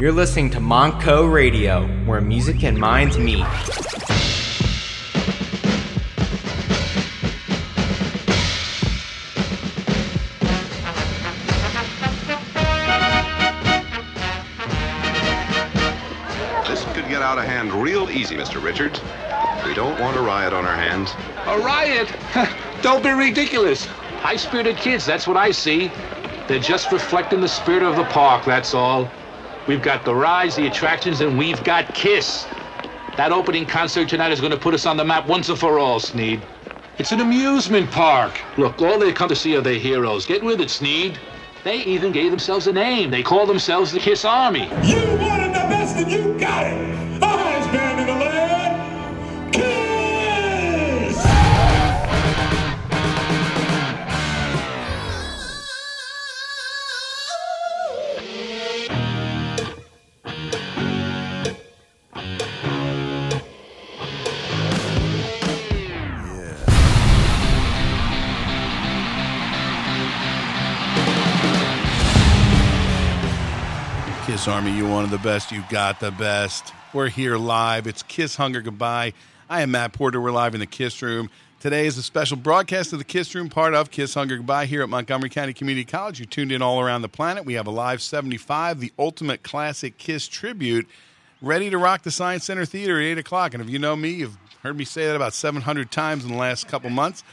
You're listening to Monco Radio, where music and minds meet. This could get out of hand real easy, Mr. Richards. We don't want a riot on our hands. A riot? Don't be ridiculous. High spirited kids, that's what I see. They're just reflecting the spirit of the park, that's all. We've got the rides, the attractions, and we've got Kiss. That opening concert tonight is going to put us on the map once and for all, Sneed. It's an amusement park. Look, all they come to see are their heroes. Get with it, Sneed. They even gave themselves a name. They call themselves the Kiss Army. You Army, you wanted the best, you got the best. We're here live. It's Kiss Hunger Goodbye. I am Matt Porter. We're live in the Kiss Room. Today is a special broadcast of the Kiss Room, part of Kiss Hunger Goodbye here at Montgomery County Community College. You're tuned in all around the planet. We have a live 75, the ultimate classic Kiss tribute, ready to rock the Science Center Theater at 8 o'clock. And if you know me, you've heard me say that about 700 times in the last couple months.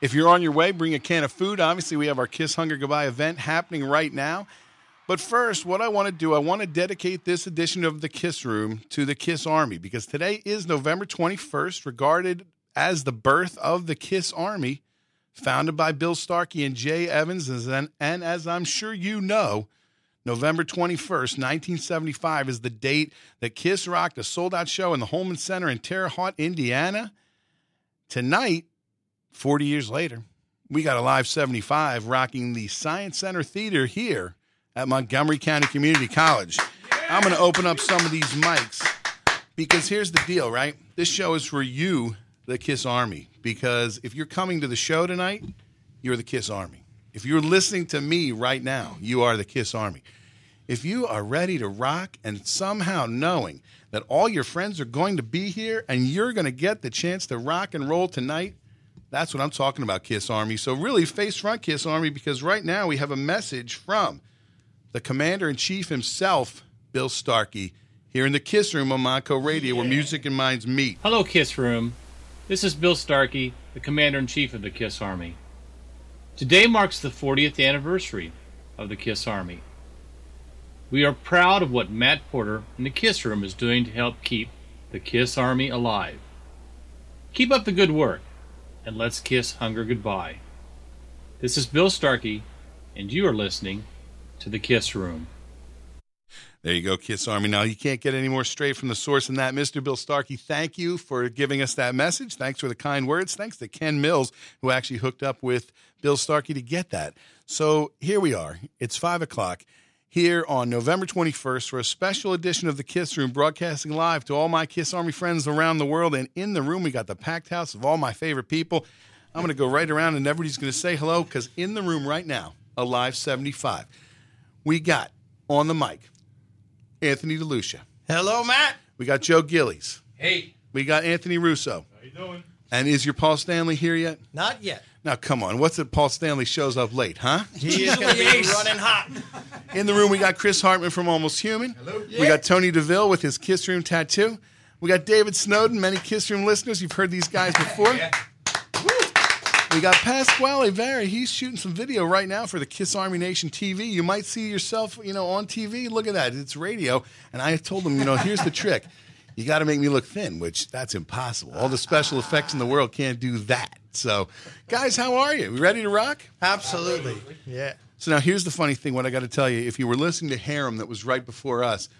If you're on your way, bring a can of food. Obviously, we have our Kiss Hunger Goodbye event happening right now. But first, what I want to do, I want to dedicate this edition of the Kiss Room to the Kiss Army because today is November 21st, regarded as the birth of the Kiss Army, founded by Bill Starkey and Jay Evans. And, and as I'm sure you know, November 21st, 1975 is the date that Kiss rocked a sold out show in the Hulman Center in Terre Haute, Indiana. Tonight, 40 years later, we got a live 75 rocking the Science Center Theater here at Montgomery County Community College. I'm going to open up some of these mics because here's the deal, right? This show is for you, the Kiss Army, because if you're coming to the show tonight, you're the Kiss Army. If you're listening to me right now, you are the Kiss Army. If you are ready to rock and somehow knowing that all your friends are going to be here and you're going to get the chance to rock and roll tonight, that's what I'm talking about, Kiss Army. So, really, face front, Kiss Army, because right now we have a message from the commander in chief himself, Bill Starkey, here in the Kiss Room on Monco Radio, where music and minds meet. Hello, Kiss Room. This is Bill Starkey, the Commander in Chief of the Kiss Army. Today marks the 40th anniversary of the Kiss Army. We are proud of what Matt Porter and the Kiss Room is doing to help keep the Kiss Army alive. Keep up the good work, and let's kiss hunger goodbye. This is Bill Starkey, and you are listening to the Kiss Room. There you go, Kiss Army. Now, you can't get any more straight from the source than that. Mr. Bill Starkey, thank you for giving us that message. Thanks for the kind words. Thanks to Ken Mills, who actually hooked up with Bill Starkey to get that. So here we are. It's 5 o'clock here on November 21st for a special edition of the Kiss Room, broadcasting live to all my Kiss Army friends around the world. And in the room, we got the packed house of all my favorite people. I'm going to go right around and everybody's going to say hello because in the room right now, a live 75, we got on the mic Anthony DeLucia. Hello, Matt. We got Joe Gillies. Hey. We got Anthony Russo. How you doing? And is your Paul Stanley here yet? Not yet. Now, come on. What's it Paul Stanley shows up late, huh? He is going to be running hot. In the room, we got Chris Hartman from Almost Human. Hello. We got Tony DeVille with his Kiss Room tattoo. We got David Snowden, many Kiss Room listeners. You've heard these guys before. We got Pasquale Vary. He's shooting some video right now for the Kiss Army Nation TV. You might see yourself, you know, on TV. Look at that. It's radio. And I told him, you know, here's the trick. You got to make me look thin, which that's impossible. All the special effects in the world can't do that. So, guys, how are you? We ready to rock? Absolutely. Yeah. So now here's the funny thing. What I got to tell you, if you were listening to Harem that was right before us,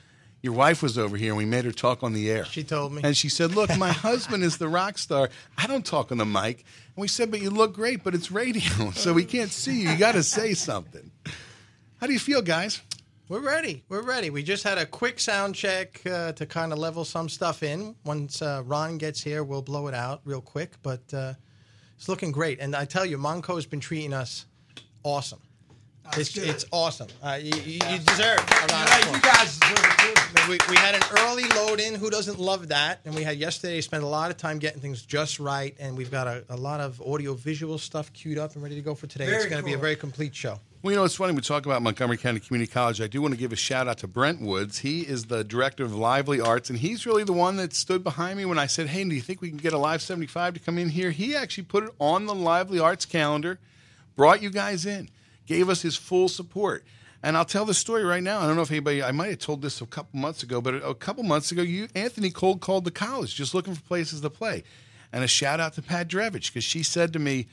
your wife was over here and we made her talk on the air. She told me. And she said, Look, my husband is the rock star. I don't talk on the mic. And we said, But you look great, but it's radio, so we can't see you. You got to say something. How do you feel, guys? We're ready. We're ready. We just had a quick sound check uh, to kind of level some stuff in. Once uh, Ron gets here, we'll blow it out real quick. But uh, it's looking great. And I tell you, Monco has been treating us awesome. It's, it's awesome. Uh, you, you, you deserve a round of you guys deserve it too. we, we had an early load in. Who doesn't love that? And we had yesterday spent a lot of time getting things just right. And we've got a, a lot of audio visual stuff queued up and ready to go for today. it's going to be a very complete show. Well, you know, it's funny. We talk about Montgomery County Community College. I do want to give a shout out to Brent Woods. He is the director of Lively Arts, and he's really the one that stood behind me when I said, Hey, do you think we can get a Live 75 to come in here? He actually put it on the Lively Arts calendar, brought you guys in, gave us his full support. And I'll tell the story right now. I don't know if anybody, I might have told this a couple months ago, but a couple months ago, you, Anthony cold called the college just looking for places to play. And a shout out to Pat Drevich because she said to me,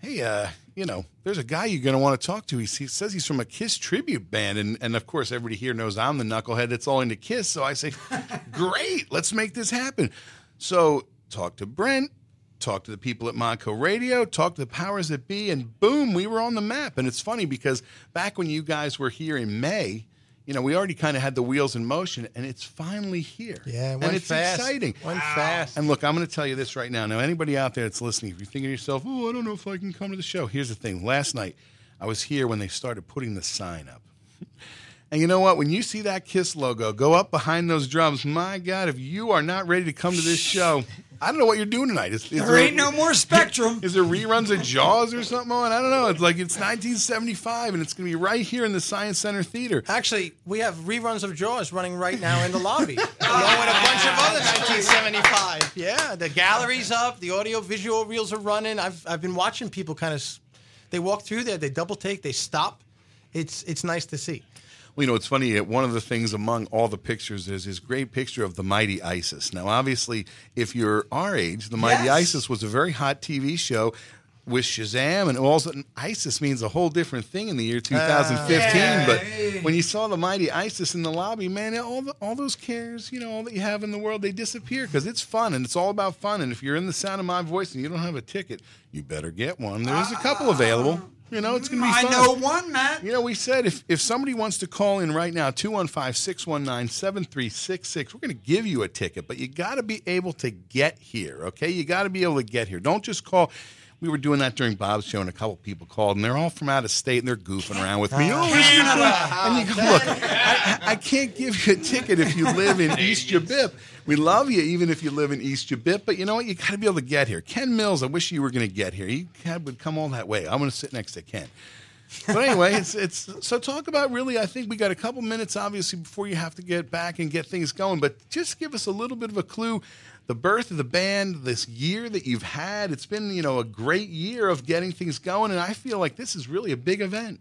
hey, uh, you know, there's a guy you're going to want to talk to. He, he says he's from a Kiss tribute band. And, and of course, everybody here knows I'm the knucklehead that's all into Kiss. So I say, great, let's make this happen. So talk to Brent, talk to the people at Monco Radio, talk to the powers that be, and boom, we were on the map. And it's funny because back when you guys were here in May, you know, we already kind of had the wheels in motion, and it's finally here. Yeah, it and it's fast. exciting. Went fast. And look, I'm going to tell you this right now. Now, anybody out there that's listening, if you're thinking to yourself, oh, I don't know if I can come to the show, here's the thing. Last night, I was here when they started putting the sign up. And you know what? When you see that Kiss logo go up behind those drums, my God, if you are not ready to come to this show, I don't know what you're doing tonight. Is, is There ain't no more Spectrum. Is there reruns of Jaws or something on? I don't know. It's like it's 1975 and it's going to be right here in the Science Center Theater. Actually, we have reruns of Jaws running right now in the lobby, along with a bunch of other 1975. Yeah, the gallery's up, the audio visual reels are running. I've I've been watching people kind of, they walk through there, they double take, they stop. It's it's nice to see. Well, you know, it's funny. uh, One of the things among all the pictures is this great picture of the mighty ISIS. Now, obviously, if you're our age, the mighty Yes. ISIS was a very hot TV show with Shazam, and all of a sudden, ISIS means a whole different thing in the year 2015. Yeah. but when you saw the mighty ISIS in the lobby, man, all the, all those cares, you know, all that you have in the world, they disappear because it's fun and it's all about fun. And if you're in the sound of my voice and you don't have a ticket, you better get one. There's a couple available. You know, it's going to be I fun. know one, Matt. You know, we said if, if somebody wants to call in right now, 215 619 7366, we're going to give you a ticket, but you got to be able to get here, okay? You got to be able to get here. Don't just call. We were doing that during Bob's show, and a couple people called, and they're all from out of state, and they're goofing around with me. Oh, this is fun. And you go, look, I, I can't give you a ticket if you live in East Jabip. We love you, even if you live in East Jabip, but you know what? You got to be able to get here. Ken Mills, I wish you were going to get here. He had, would come all that way. I'm going to sit next to Ken. But anyway, it's it's so talk about really. I think we got a couple minutes, obviously, before you have to get back and get things going. But just give us a little bit of a clue. The birth of the band, this year that you've had, it's been you know a great year of getting things going, and I feel like this is really a big event.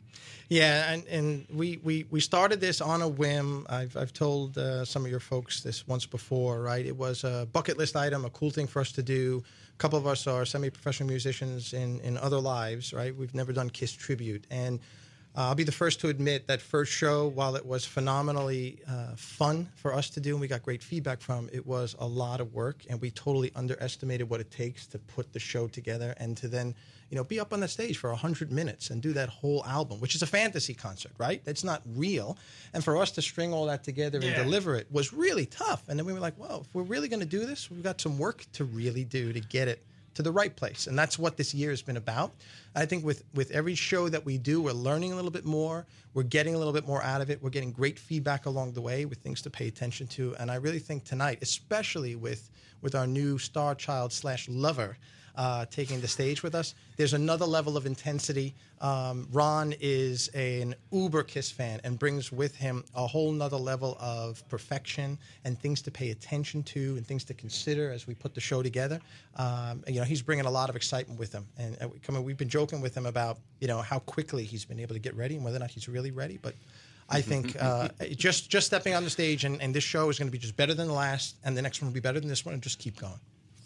Yeah, and, and we, we, we started this on a whim. I've, I've told uh, some of your folks this once before, right? It was a bucket list item, a cool thing for us to do. A couple of us are semi professional musicians in, in other lives, right? We've never done Kiss tribute. And I'll be the first to admit that first show, while it was phenomenally uh, fun for us to do and we got great feedback from, it was a lot of work and we totally underestimated what it takes to put the show together and to then, you know, be up on the stage for 100 minutes and do that whole album, which is a fantasy concert, right? It's not real. And for us to string all that together and deliver it was really tough. And then we were like, well, if we're really going to do this, we've got some work to really do to get it to the right place. And that's what this year has been about. I think with with every show that we do we're learning a little bit more. We're getting a little bit more out of it. We're getting great feedback along the way with things to pay attention to. And i really think tonight especially with with our new star child slash lover uh, taking the stage with us. There's another level of intensity. Um, Ron is an uber Kiss fan and brings with him a whole nother level of perfection and things to pay attention to and things to consider as we put the show together. Um, and, you know, he's bringing a lot of excitement with him. And uh, come on, we've been joking with him about you know how quickly he's been able to get ready and whether or not he's really ready, but. I think uh, just just stepping on the stage and, and this show is going to be just better than the last, and the next one will be better than this one, and just keep going.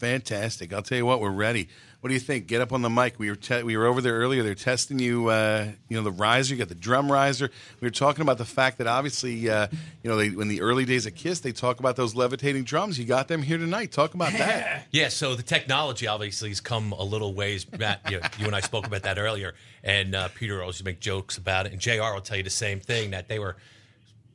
Fantastic! I'll tell you what, we're ready. What do you think? Get up on the mic. We were te- we were over there earlier. They're testing you. Uh, you know the riser. You got the drum riser. We were talking about the fact that obviously, uh, you know, they, in the early days of Kiss, they talk about those levitating drums. You got them here tonight. Talk about that. Yeah, so the technology obviously has come a little ways. Matt, you, you and I spoke about that earlier, and uh, Peter always make jokes about it, and J.R. will tell you the same thing that they were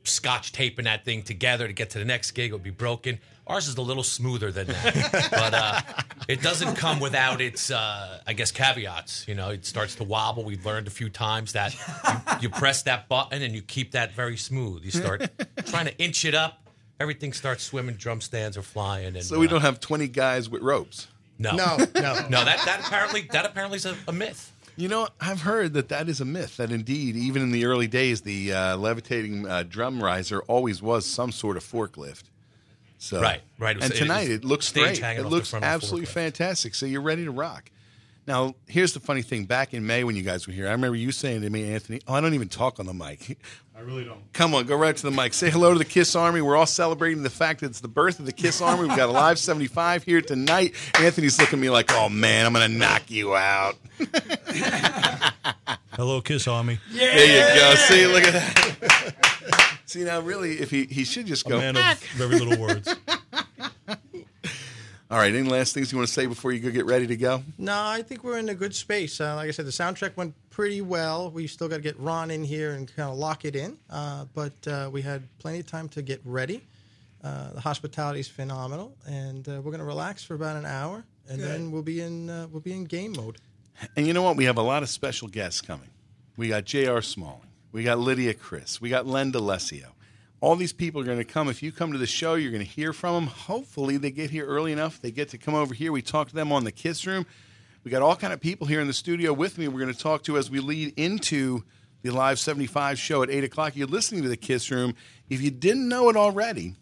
scotch taping that thing together to get to the next gig. It would be broken. Ours is a little smoother than that, but uh, it doesn't come without its, uh, I guess, caveats. You know, it starts to wobble. We've learned a few times that you, you press that button and you keep that very smooth. You start trying to inch it up, everything starts swimming. Drum stands are flying, and So we uh, don't have 20 guys with ropes. no, No, no. no. That that apparently that apparently is a, a myth. You know, I've heard that that is a myth. That indeed, even in the early days, the uh, levitating uh, drum riser always was some sort of forklift. So Right, right. Was- and tonight was it looks great. It looks front of the absolutely fantastic. So you're ready to rock. Now, here's the funny thing. Back in May when you guys were here, I remember you saying to me, Anthony, "Oh, I don't even talk on the mic." I really don't. Come on, go right to the mic. Say hello to the Kiss Army. We're all celebrating the fact that it's the birth of the Kiss Army. We've got a live 75 here tonight. Anthony's looking at me like, oh man, I'm going to knock you out. Hello, Kiss Army. There you go. See, look at that. See, now really, if he, he should just A go. man of very little words. All right, any last things you want to say before you go get ready to go? No, I think we're in a good space. Uh, like I said, the soundtrack went pretty well. We still got to get Ron in here and kind of lock it in. Uh, but uh, we had plenty of time to get ready. Uh, the hospitality is phenomenal, and uh, we're going to relax for about an hour, and then we'll be in uh, we'll be in game mode. And you know what? We have a lot of special guests coming. We got J.R. Smalling. We got Lydia Criss. We got Len DeLessio. All these people are going to come. If you come to the show, you're going to hear from them. Hopefully, they get here early enough. They get to come over here. We talk to them on the Kiss Room. We got all kind of people here in the studio with me. We're going to talk to as we lead into the Live 75 show at 8 o'clock. You're listening to the Kiss Room. If you didn't know it already,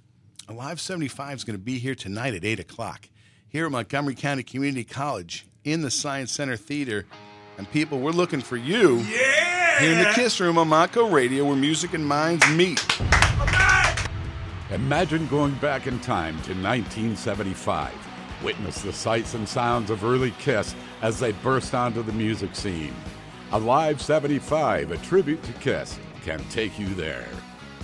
Live 75 is going to be here tonight at 8 o'clock here at Montgomery County Community College in the Science Center Theater. And people, we're looking for you Yeah! Here in the Kiss Room on Monco Radio where music and minds meet. Imagine going back in time to 1975. Witness the sights and sounds of early Kiss as they burst onto the music scene. A Live 75, a tribute to Kiss, can take you there.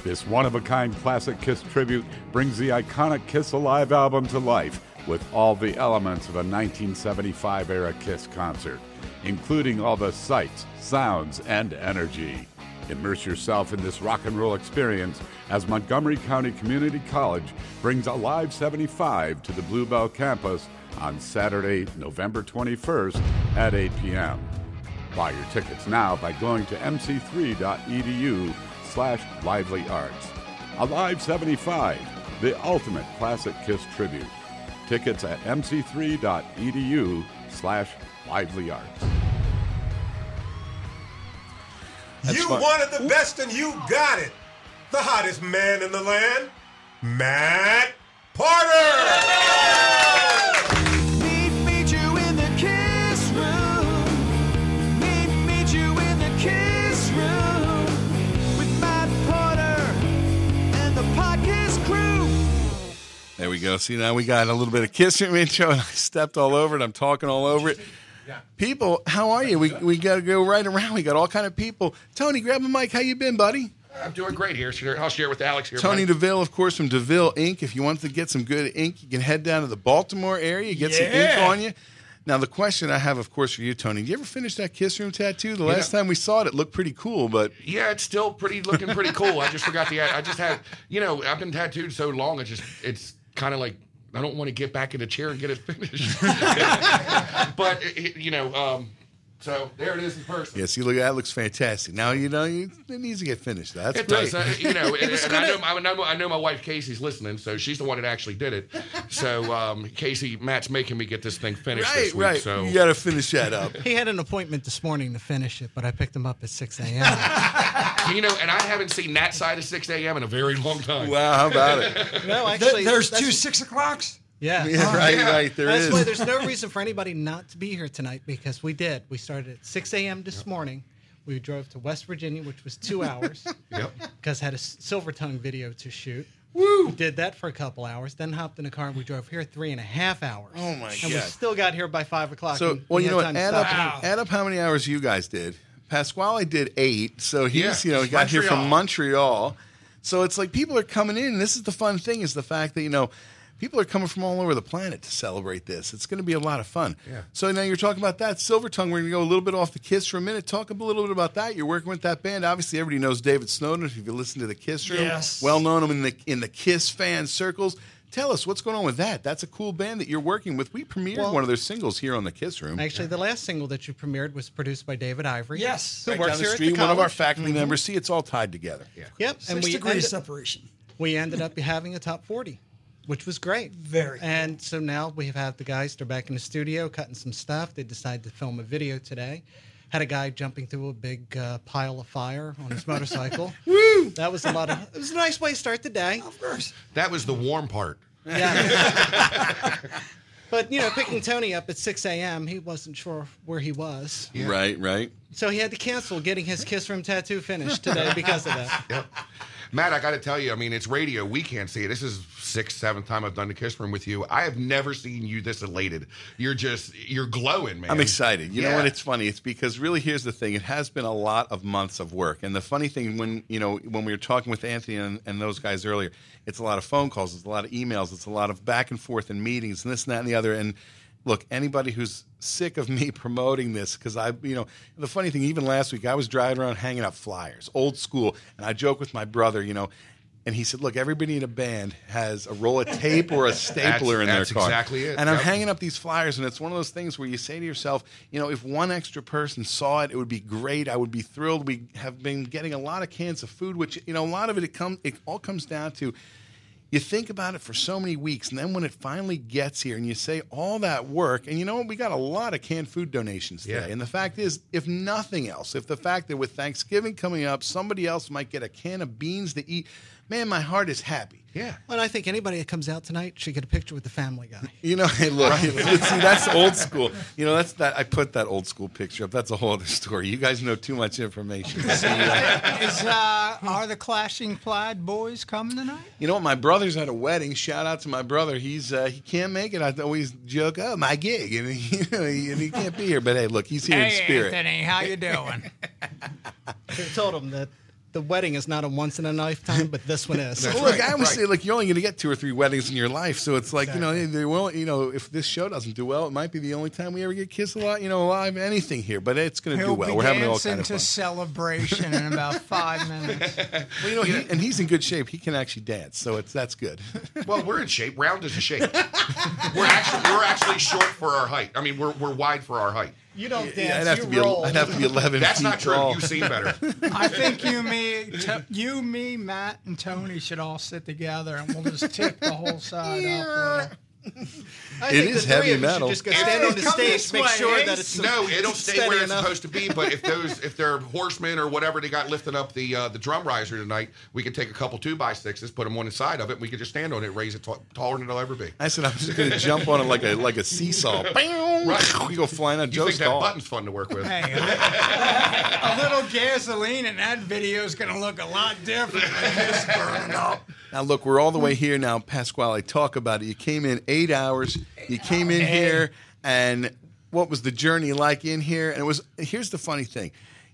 This one of a kind classic Kiss tribute brings the iconic Kiss Alive album to life with all the elements of a 1975 era Kiss concert, including all the sights, sounds, and energy. Immerse yourself in this rock and roll experience as Montgomery County Community College brings Alive 75 to the Blue Bell campus on Saturday, November 21st at 8 p.m. Buy your tickets now by going to mc3.edu slash lively arts. Alive 75, the ultimate classic Kiss tribute. Tickets at mc3.edu slash lively arts. you fun. wanted the best and you got it. The hottest man in the land, Matt Porter. There we go. See, now we got a little bit of Kiss Room intro, and I stepped all over it. I'm talking all over it. People, how are you? We, we got to go right around. We got all kind of people. Tony, grab a mic. How you been, buddy? I'm doing great here. So I'll share with Alex here. Tony Mike. DeVille, of course, from DeVille Ink. If you want to get some good ink, you can head down to the Baltimore area, get some ink on you. Now, the question I have, of course, for you, Tony, did you ever finish that Kiss Room tattoo? The last time we saw it, it looked pretty cool, but Yeah, it's still pretty looking pretty cool. I just forgot the. I just had, you know, I've been tattooed so long. It's just, it's kind of like I don't want to get back in the chair and get it finished. but it, you know, um, so there it is in person. yes, you look that looks fantastic. Now you know you, it needs to get finished. That's it great. does, uh, you know, and, and I, know, I, know, I know my wife Casey's listening, so she's the one that actually did it. So um, Casey, Matt's making me get this thing finished right, this week. right. So You got to finish that up. He had an appointment this morning to finish it, but I picked him up at 6 a.m. you know, and I haven't seen that side of 6 a.m. in a very long time. wow, how about it? no, actually, there's two six o'clocks. Yeah. Yeah, right, right. There That's is. why there's no reason for anybody not to be here tonight because we did. We started at 6 a.m. this morning. We drove to West Virginia, which was two hours. Yep. Because had a Silver Tongue video to shoot. Woo! We did that for a couple hours, then hopped in a car and we drove here three and a half hours. Oh, my and we still got here by five o'clock. So, well, we you know what? Add up, and eat. add up how many hours you guys did. Pasquale did eight, so he's Yeah, you know he got here from Montreal. Montreal. So it's like people are coming in. And this is the fun thing is the fact that you know people are coming from all over the planet to celebrate this. It's going to be a lot of fun. Yeah. So now you're talking about that Silver Tongue. We're going to go a little bit off the Kiss for a minute. Talk a little bit about that. You're working with that band. Obviously, everybody knows David Snowden. If you listen to the Kiss Room, Yes. well known in the in the Kiss fan circles. Tell us what's going on with that. That's a cool band that you're working with. We premiered Well- one of their singles here on the Kiss Room. Actually, the last single that you premiered was produced by David Ivory. Yes. who Right works down the here street, at the one of our college. faculty Mhm. members. See, it's all tied together. Yeah. Yep, Six degrees ended- separation. we ended up having a top 40, which was great. Very And so now we have had the guys, they're back in the studio cutting some stuff. They decided to film a video today. Had a guy jumping through a big uh, pile of fire on his motorcycle. Woo! That was a lot of, it was a nice way to start the day. Of course. That was the warm part. Yeah. but, you know, picking Tony up at 6 a.m., he wasn't sure where he was. Right, right. So he had to cancel getting his Kiss Room tattoo finished today because of that. Yep. Matt, I got to tell you, I mean, it's radio. We can't see it. This is sixth, seventh time I've done the kiss room with you. I have never seen you this elated. You're just, you're glowing, man. I'm excited. You know what? It's funny. It's because really, here's the thing. It has been a lot of months of work, and the funny thing when you know when we were talking with Anthony and, and those guys earlier, it's a lot of phone calls, it's a lot of emails, it's a lot of back and forth and meetings, and this and that and the other. And look, anybody who's sick of me promoting this because I, you know, the funny thing, even last week I was driving around hanging up flyers, old school, and I joke with my brother, you know. And he said, "Look, everybody in a band has a roll of tape or a stapler in that's their car." exactly it. And I'm Yep. hanging up these flyers, and it's one of those things where you say to yourself, you know, if one extra person saw it, it would be great. I would be thrilled. We have been getting a lot of cans of food, which you know, a lot of it it comes, it all comes down to. You think about it for so many weeks, and then when it finally gets here, and you say all that work, and you know what? We got a lot of canned food donations today. Yeah. And the fact is, if nothing else, if the fact that with Thanksgiving coming up, somebody else might get a can of beans to eat, man, my heart is happy. Yeah. Well, I think anybody that comes out tonight should get a picture with the family guy. You know, hey, look, see, that's old school. You know, that's that. I put that old school picture up. That's a whole other story. You guys know too much information. See, uh, Is uh, are the Clashing Plaid boys coming tonight? you know what? My brother's at a wedding. Shout out to my brother. He's uh, he can't make it. I always joke, oh, my gig, and he, you know, he, and he can't be here. But hey, look, he's here in Hey, spirit. Anthony, how you doing? I told him that the wedding is not a once in a lifetime, but this one is. Well, look, I always say, like, you're only going to get two or three weddings in your life, so it's like, you know, they will, you know, if this show doesn't do well, it might be the only time we ever get kissed a lot, you know, live anything here, but it's going to do well. We're having all dancing kind of to fun. celebration in about five minutes. Well, you know, he, and he's in good shape. He can actually dance, so it's that's good. Well, we're in shape. Round is a shape. we're actually we're actually short for our height. I mean, we're we're wide for our height. You don't dance. Yeah, I'd have you to be. roll. I'd have to be 11 That's feet not true. tall. You seem better. I think you, me, to, you, me, Matt, and Tony should all sit together, and we'll just tip the whole side up. a little. I It think is the three heavy of you should metal. just go Hey, stand on the come stage, make way, sure that it's No, it'll stay steady where it's enough. supposed to be. But if those, if they're horsemen or whatever they got lifting up the uh, the drum riser tonight, we could take a couple two by sixes, put them on the side of it, and we could just stand on it, raise it t- taller than it'll ever be. I said I'm just going to jump on it like a like a seesaw. right. We go flying on You Joe's think that stall. button's fun to work with? Hey, a little gasoline, and that video is going to look a lot different than this burning up. Now look, we're all the way here now, Pasquale. Talk about it. You came in eight hours. You came in here, and what was the journey like in here? And it was. Here's the funny thing.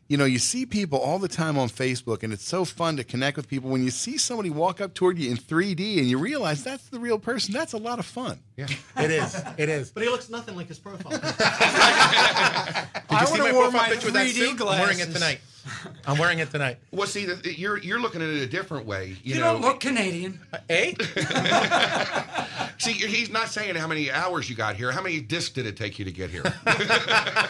You know, you see people all the time on Facebook, and it's so fun to connect with people. When you see somebody walk up toward you in 3D and you realize that's the real person, that's a lot of fun. Yeah. It is. It is. But he looks nothing like his profile. Did you I see would've my wore profile my picture with that 3D suit? I'm wearing it glasses. tonight. I'm wearing it tonight. Well, see, the, you're you're looking at it a different way. You, You know, don't look Canadian. Eh? see, he's not saying how many hours you got here. How many discs did it take you to get here?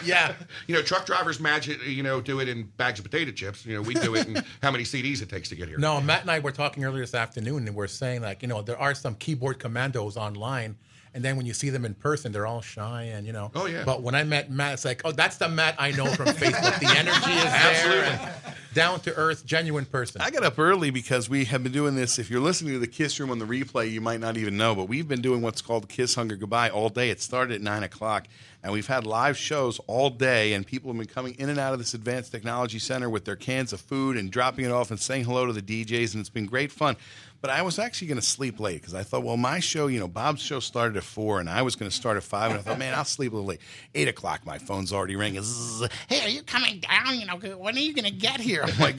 Yeah. you know, truck drivers magic. You know, do it in bags of potato chips. You know, we do it in how many CDs it takes to get here. No, Matt and I were talking earlier this afternoon, and we're saying like, you know, there are some keyboard commandos online, and then when you see them in person, they're all shy and you know. Oh, yeah. But when I met Matt, it's like, oh, that's the Matt I know from Facebook. The energy is there, and down to earth, genuine person. I got up early because we have been doing this. If you're listening to the Kiss Room on the replay, you might not even know, but we've been doing what's called Kiss Hunger Goodbye all day. It started at nine o'clock, and we've had live shows all day, and people have been coming in and out of this advanced technology center with their cans of food and dropping it off and saying hello to the DJs, and it's been great fun. But I was actually going to sleep late because I thought, well, my show, you know, Bob's show started at four, and I was going to start at five, and I thought, man, I'll sleep a little late. Eight o'clock, my phone's already ringing. Zzz. Hey, are you coming down? You know, when are you going to get here? I'm like,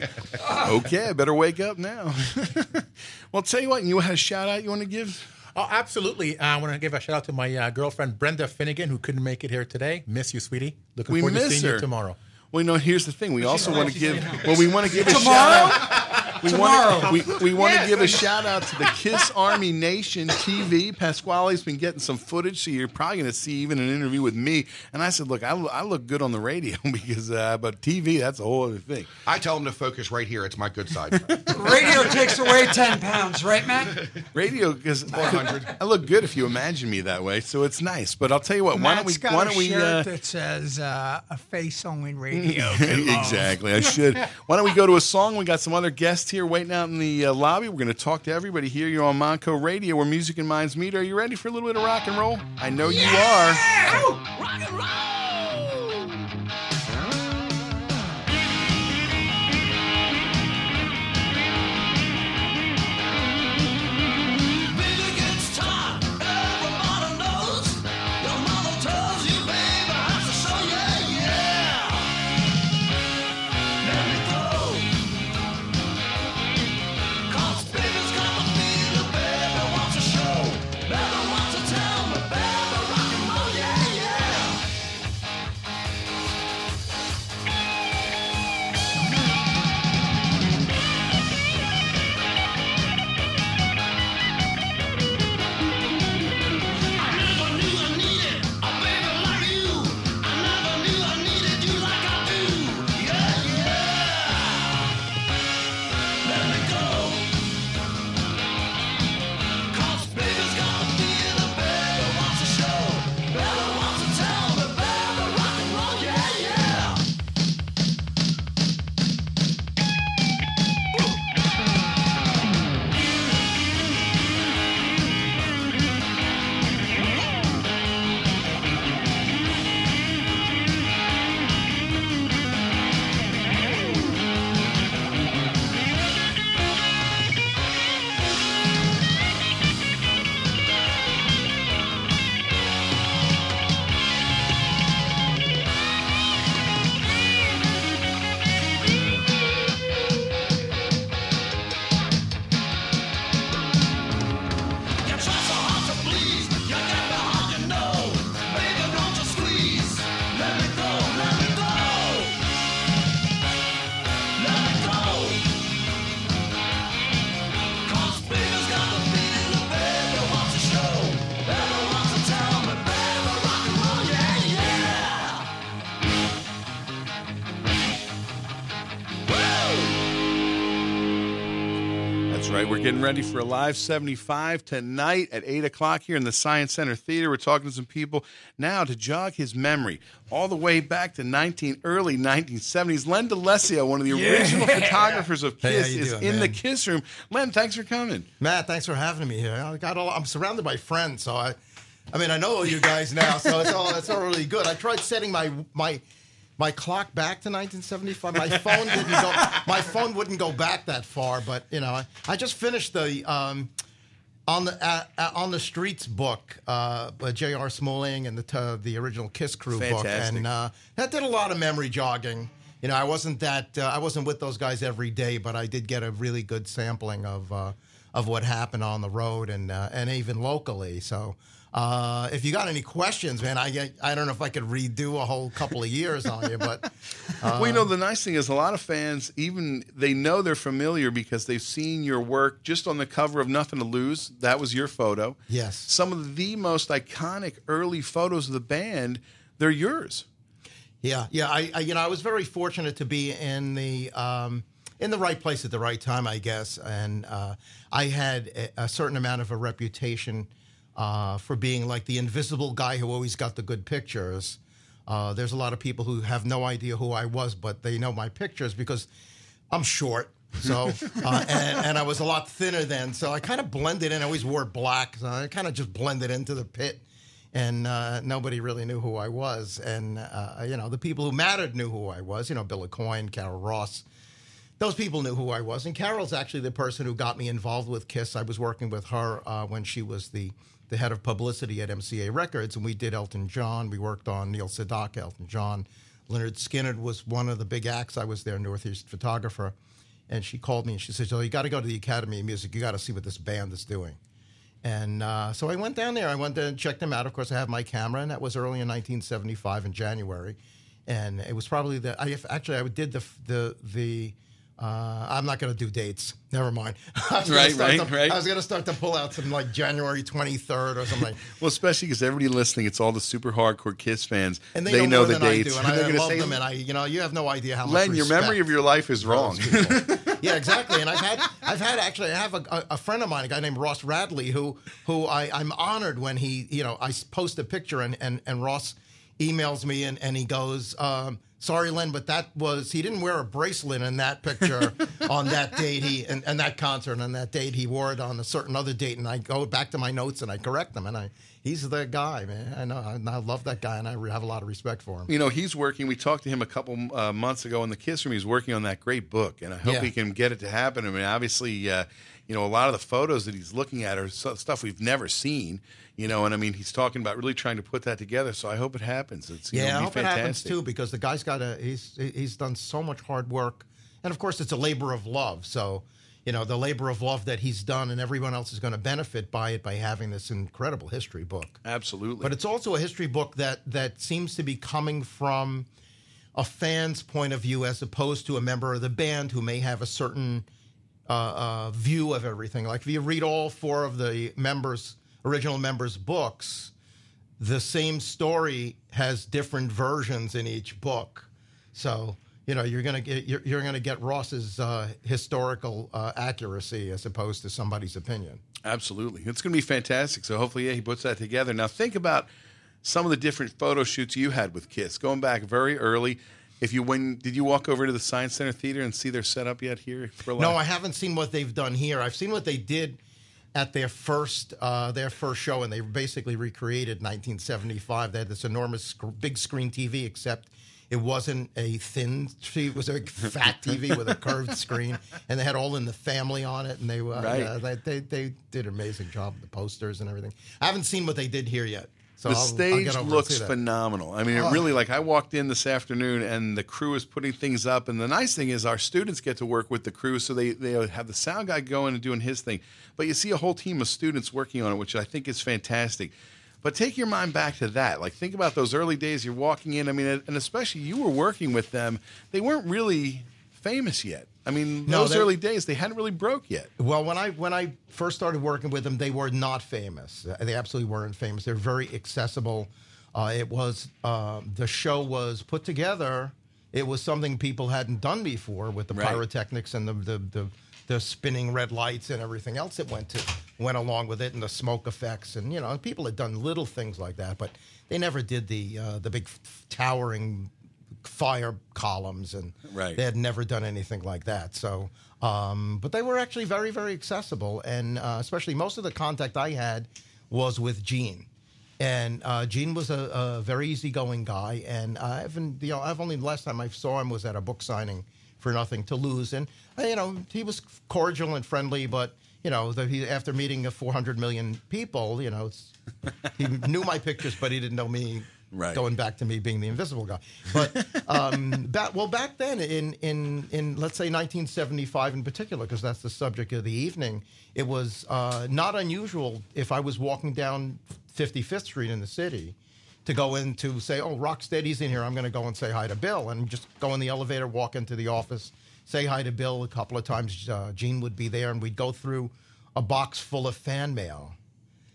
okay, I better wake up now. well, tell you what, you had a shout out you want to give? Oh, absolutely. Uh, I want to give a shout out to my uh, girlfriend Brenda Finnegan, who couldn't make it here today. Miss you, sweetie. Looking we forward to seeing her you tomorrow. Well, you know, here's the thing. We also want to give. Well, we want to give a Tomorrow? Shout out. We Tomorrow. want to, we, we want to Yes, give a I'm- shout out to the Kiss Army Nation TV. Pasquale's been getting some footage, so you're probably going to see even an interview with me. And I said, look, I, I look good on the radio because, uh, but TV, that's a whole other thing. I tell them to focus right here. It's my good side. Radio takes away 10 pounds, right, Matt? Radio, because 400. I look good if you imagine me that way, so it's nice. But I'll tell you what, why don't we? Matt's got Why a don't we? shirt Uh, that says uh, a face only radio. exactly. I should. Why don't we go to a song? We got some other guests here waiting out in the uh, lobby. We're going to talk to everybody here. You're on Monco Radio, where music and minds meet. Are you ready for a little bit of rock and roll? I know you are. That's right. We're getting ready for a live 75 tonight at 8 o'clock here in the Science Center Theater. We're talking to some people now to jog his memory all the way back to 19 early 1970s. Len DeLessio, one of the Yeah. original photographers of Kiss, you is doing, in the? Kiss room. Len, thanks for coming. Matt, thanks for having me here. I got all, I'm surrounded by friends, so I, I mean, I know all you guys now, so it's all it's all really good. I tried setting my my my clock back to 1975. My phone didn't go. My phone wouldn't go back that far, but you know, I, I just finished the. Um, on the uh, uh, on the streets book, uh, by J.R. Smalling and the the original Kiss Crew book, and uh, that did a lot of memory jogging. You know, I wasn't that uh, I wasn't with those guys every day, but I did get a really good sampling of uh, of what happened on the road and uh, and even locally. So. Uh, if you got any questions, man, I I don't know if I could redo a whole couple of years on you, but uh, well, you know, the nice thing is a lot of fans, even they know they're familiar because they've seen your work just on the cover of Nothing to Lose. That was your photo. Yes. Some of the most iconic early photos of the band, they're yours. Yeah, yeah. I, I you know I was very fortunate to be in the um, in the right place at the right time, I guess, and uh, I had a, a certain amount of a reputation uh, for being like the invisible guy who always got the good pictures. Uh, there's a lot of people who have no idea who I was, but they know my pictures because I'm short. So, uh, and, and I was a lot thinner then. So I kind of blended in. I always wore black. So I kind of just blended into the pit and uh, nobody really knew who I was. And uh, you know, the people who mattered knew who I was. You know, Bill Aucoin, Carol Ross. Those people knew who I was. And Carol's actually the person who got me involved with Kiss. I was working with her uh, when she was the the head of publicity at MCA Records, and we did Elton John. We worked on Neil Sedaka, Elton John. Lynyrd Skynyrd was one of the big acts. I was their Northeast photographer. And she called me and she said, Oh, you got to go to the Academy of Music. You got to see what this band is doing. And uh, so I went down there. I went there and checked them out. Of course, I have my camera, and that was early in 1975 in January. And it was probably the I actually I did the the the. Uh, I'm not going to do dates. Never mind. I was gonna Right, right, to- right. I was going to start to pull out some like January 23rd or something. Well, especially because everybody listening, it's all the super hardcore Kiss fans. And they, know, know, the dates. I do, and They're I, I love say, them. And I, you know, you have no idea how much. Len, your memory of your life is wrong. yeah, exactly. And I've had, I've had actually, I have a, a, a friend of mine, a guy named Ross Radley, who, who I, I'm honored when he, you know, I post a picture and and, and Ross emails me and, and he goes, um, "Sorry, Len, but that was he didn't wear a bracelet in that picture on that date. He and, and that concert and on that date he wore it on a certain other date." And I go back to my notes and I correct them, and I he's the guy, man. I know, I, I love that guy, and I have a lot of respect for him. You know, he's working. We talked to him a couple uh, months ago in the Kiss Room. He's working on that great book, and I hope Yeah. he can get it to happen. I mean, obviously, uh, you know, a lot of the photos that he's looking at are so- stuff we've never seen. You know, and I mean, he's talking about really trying to put that together. So I hope it happens. It's you yeah, know, I hope it happens too because the guy's got a he's he's done so much hard work, and of course it's a labor of love. So you know the labor of love that he's done, and everyone else is going to benefit by it by having this incredible history book. Absolutely, But it's also a history book that that seems to be coming from a fan's point of view as opposed to a member of the band who may have a certain uh, uh, view of everything. Like if you read all four of the members, original members' books, the same story has different versions in each book. So you know you're gonna get you're, you're gonna get Ross's uh, historical uh, accuracy as opposed to somebody's opinion. Absolutely. It's going to be fantastic. So hopefully, yeah, he puts that together. Now, think about some of the different photo shoots you had with Kiss, going back very early. If you when did you walk over to the Science Center Theater and see their setup yet here? For No, I haven't seen what they've done here. I've seen what they did at their first uh, their first show, and they basically recreated 1975. They had this enormous sc- big screen TV, except it wasn't a thin. TV; It was a fat TV with a curved screen, and they had all in the family on it. And they uh, Right. yeah, they, they they did an amazing job with the posters and everything. I haven't seen what they did here yet. So the I'll- I'll stage and looks phenomenal. I mean, it Oh. really like I walked in this afternoon and the crew is putting things up. And the nice thing is our students get to work with the crew, so they they have the sound guy going and doing his thing. But you see a whole team of students working on it, which I think is fantastic. But take your mind back to that. Like think about those early days. You're walking in. I mean, and especially you were working with them. They weren't really famous yet. I mean, No, those they- early days they hadn't really broke yet. Well, when I when I first started working with them, they were not famous. Uh, They absolutely weren't famous. They're very accessible. Uh, it was um, the show was put together. It was something people hadn't done before with the Right. pyrotechnics and the, the the the spinning red lights and everything else that went to went along with it and the smoke effects and you know people had done little things like that, but they never did the uh, the big f- towering fire columns and Right. they had never done anything like that. So, um, but they were actually very, very accessible, and uh, especially most of the contact I had was with Gene. And uh, Gene was a, a very easygoing guy, and I haven't, you know, I've only the last time I saw him was at a book signing for Nothing to Lose, and uh, you know, he was cordial and friendly, but you know, the, he, after meeting a 400 million people, you know, he knew my pictures, but he didn't know me. Right. Going back to me being the invisible guy, but um, back well back then in in in let's say 1975 in particular, because that's the subject of the evening. It was uh, not unusual if I was walking down 55th Street in the city to go in to say, "Oh, Rocksteady's in here. I'm going to go and say hi to Bill," and just go in the elevator, walk into the office, say hi to Bill. A couple of times, uh, Gene would be there, and we'd go through a box full of fan mail.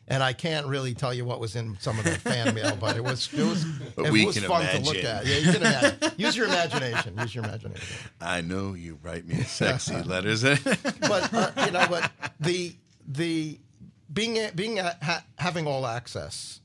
And I can't really tell you what was in some of that fan mail, but it was it was, it we was fun to look at. Yeah, you can imagine. Use your imagination. Use your imagination. I know you write me sexy letters. but uh, you know, but the the being being uh, ha, having all access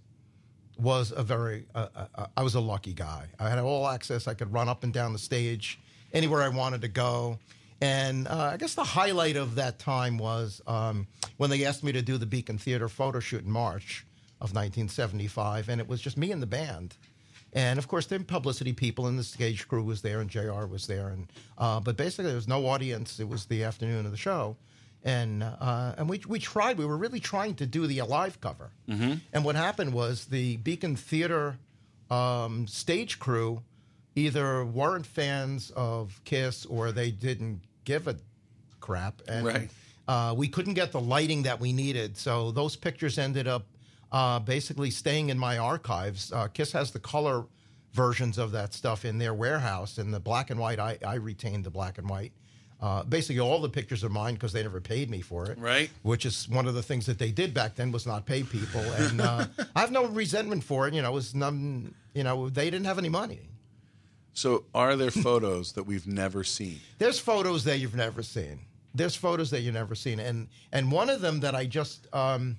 was a very uh, uh, I was a lucky guy. I had all access. I could run up and down the stage anywhere I wanted to go. And uh, I guess the highlight of that time was um, when they asked me to do the Beacon Theater photo shoot in March of 1975, and it was just me and the band. And of course, the publicity people and the stage crew was there, and J.R. was there, and uh, but basically there was no audience. It was the afternoon of the show, and uh, and we we tried. We were really trying to do the live cover. Mm-hmm. And what happened was the Beacon Theater um, stage crew either weren't fans of Kiss or they didn't give a crap. And Right. uh, we couldn't get the lighting that we needed. So those pictures ended up uh, basically staying in my archives. Uh, Kiss has the color versions of that stuff in their warehouse, and the black and white, I, I retained the black and white. Uh, basically, all the pictures are mine because they never paid me for it. Right. Which is one of the things that they did back then was not pay people, and uh, I have no resentment for it. You know, it was none. You know, they didn't have any money. So, are there photos that we've never seen? There's photos that you've never seen. There's photos that you've never seen, and and one of them that I just um,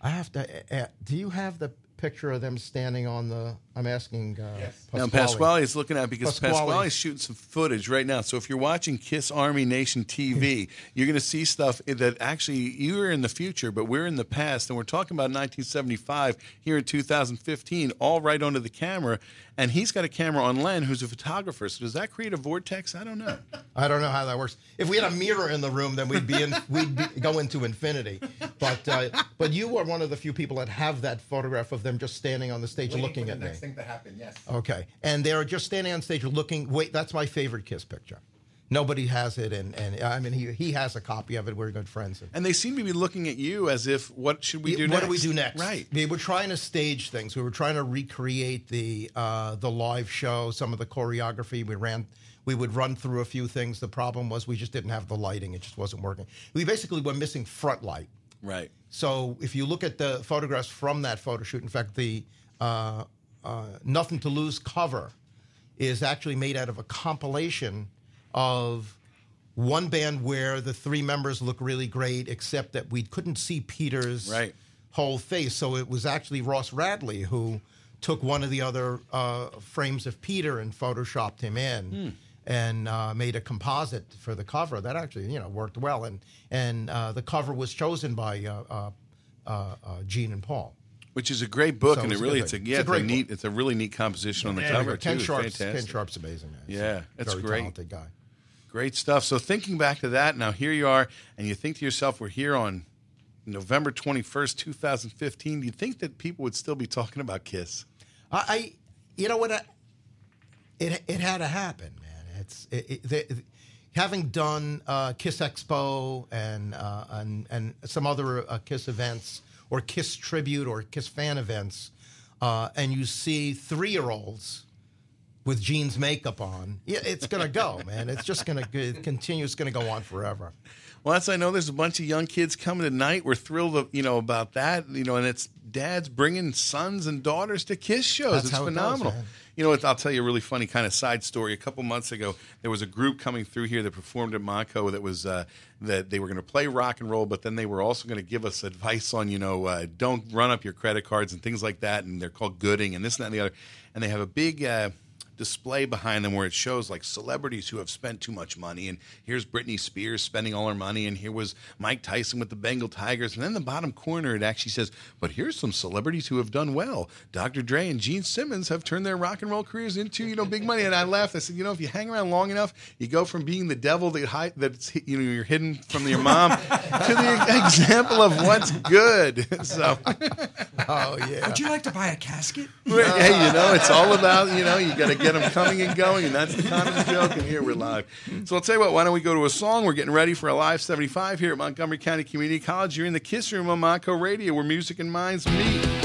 I have to. Uh, do you have the picture of them standing on the? I'm asking. Uh, yes. Now Pasquale is looking at because Pasquale. Pasquale is shooting some footage right now. So if you're watching Kiss Army Nation TV, you're going to see stuff that actually you are in the future, but we're in the past, and we're talking about 1975 here in 2015, all right onto the camera. And he's got a camera on Len, who's a photographer. So does that create a vortex? I don't know. I don't know how that works. If we had a mirror in the room, then we'd be in, we'd be, go into infinity. But uh, but you are one of the few people that have that photograph of them just standing on the stage Waiting looking for at the me. next thing to happen. Yes. Okay, and they're just standing on stage looking. Wait, that's my favorite Kiss picture. Nobody has it, and and I mean he he has a copy of it. We're good friends. And they seem to be looking at you as if, what should we do what next? do we do next? Right. We were trying to stage things. We were trying to recreate the uh, the live show, some of the choreography. We ran. We would run through a few things. The problem was we just didn't have the lighting. It just wasn't working. We basically were missing front light. Right. So if you look at the photographs from that photo shoot, in fact, the uh, uh, Nothing to Lose cover is actually made out of a compilation of one band where the three members look really great, except that we couldn't see Peter's Right. whole face. So it was actually Ross Radley who took one of the other uh, frames of Peter and photoshopped him in. Hmm. And uh, made a composite for the cover that actually, you know, worked well. And and uh, the cover was chosen by uh, uh, uh, Gene and Paul. Which is a great book, So and it really it's a yeah, It's a it's a, neat, it's a really neat composition on the Yeah, cover Ken too. Sharp's- Fantastic. Ken Sharp's amazing. man. Yeah, a very great. talented guy. Great stuff. So thinking back to that, now here you are, and you think to yourself, we're here on November twenty first, two thousand fifteen. Do you think that people would still be talking about Kiss? I, I you know what? I, it it had to happen, man. It's it, it, the, having done uh, Kiss Expo and uh, and and some other uh, Kiss events or Kiss tribute or Kiss fan events, uh, and you see three year olds with Gene's makeup on. Yeah, it's gonna go, man. It's just gonna go- continue. It's gonna go on forever. Well, that's I know. There's a bunch of young kids coming tonight. We're thrilled, you know, about that. You know, and it's dads bringing sons and daughters to Kiss shows. That's it's how it goes, phenomenal. you know, I'll tell you a really funny kind of side story. A couple months ago, there was a group coming through here that performed at Monco that was uh, that they were going to play rock and roll, but then they were also going to give us advice on, you know, uh, don't run up your credit cards and things like that. And they're called Gooding and this and that and the other. And they have a big. Uh, display behind them where it shows like celebrities who have spent too much money and here's Britney Spears spending all her money and here was Mike Tyson with the Bengal Tigers and then the bottom corner it actually says but here's some celebrities who have done well Dr. Dre and Gene Simmons have turned their rock and roll careers into you know big money and I laughed I said you know if you hang around long enough you go from being the devil that hi- that's you know you're hidden from your mom to the example of what's good so oh yeah Would you like to buy a casket? hey, you know, it's all about, you know, you got to get them coming and going, and that's the comedy joke, and here we're live. So I'll tell you what, why don't we go to a song? We're getting ready for a live 75 here at Montgomery County Community College. You're in the Kiss Room on Monco Radio, where music and minds meet.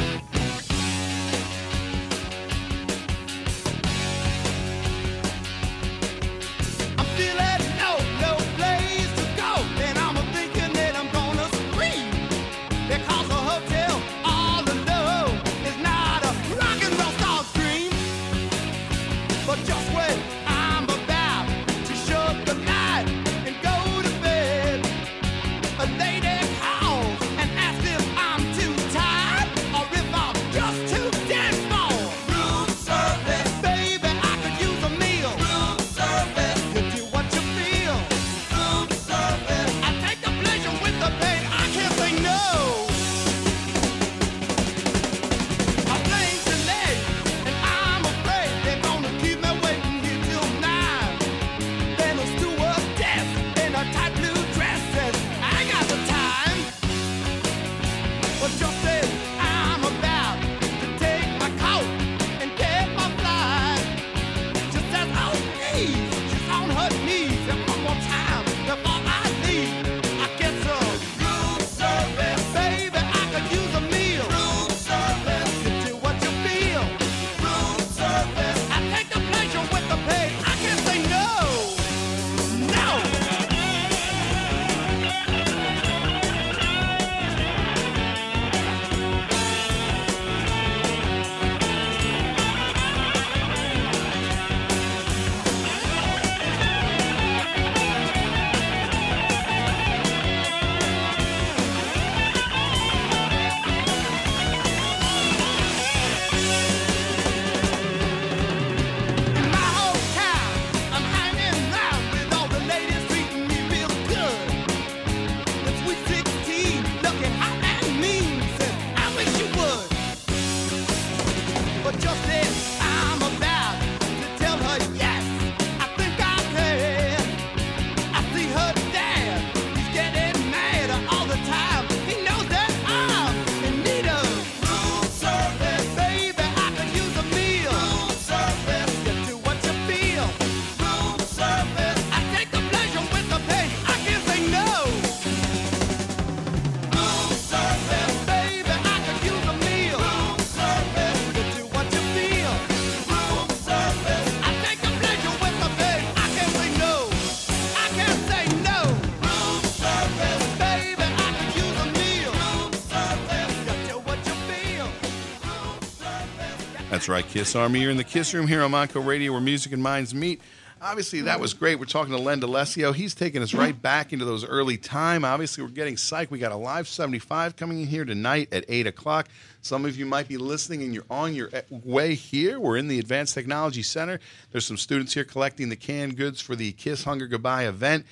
That's right, Kiss Army. You're in the Kiss Room here on Monco Radio where music and minds meet. Obviously, that was great. We're talking to Len DeLessio. He's taking us right back into those early time. Obviously, we're getting psyched. We got a live 75 coming in here tonight at 8 o'clock. Some of you might be listening and you're on your eh, way here. We're in the Advanced Technology Center. There's some students here collecting the canned goods for the Kiss Hunger Goodbye event.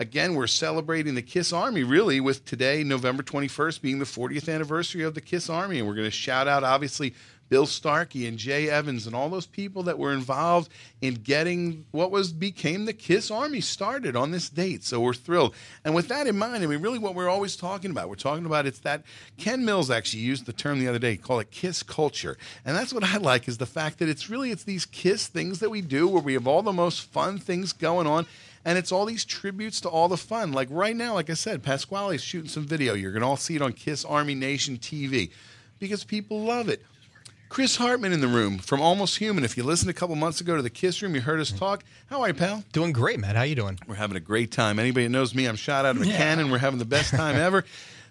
Again, we're celebrating the Kiss Army really with today, November 21st, being the 40th anniversary of the Kiss Army. And we're going to shout out, obviously, Bill Starkey and Jay Evans and all those people that were involved in getting what was became the Kiss Army started on this date. So we're thrilled. And with that in mind, I mean, really what we're always talking about, we're talking about it's that Ken Mills actually used the term the other day, call it Kiss culture. And that's what I like is the fact that it's really it's these Kiss things that we do where we have all the most fun things going on. And it's all these tributes to all the fun. Like right now, like I said, Pasquale's shooting some video. You're to all see it on Kiss Army Nation TV because people love it. Chris Hartman in the room from Almost Human. If you listened a couple months ago to the Kiss Room, you heard us talk. How are you, pal? Doing great, Matt. How you doing? We're having a great time. Anybody that knows me, I'm shot out of a Yeah. cannon. We're having the best time ever.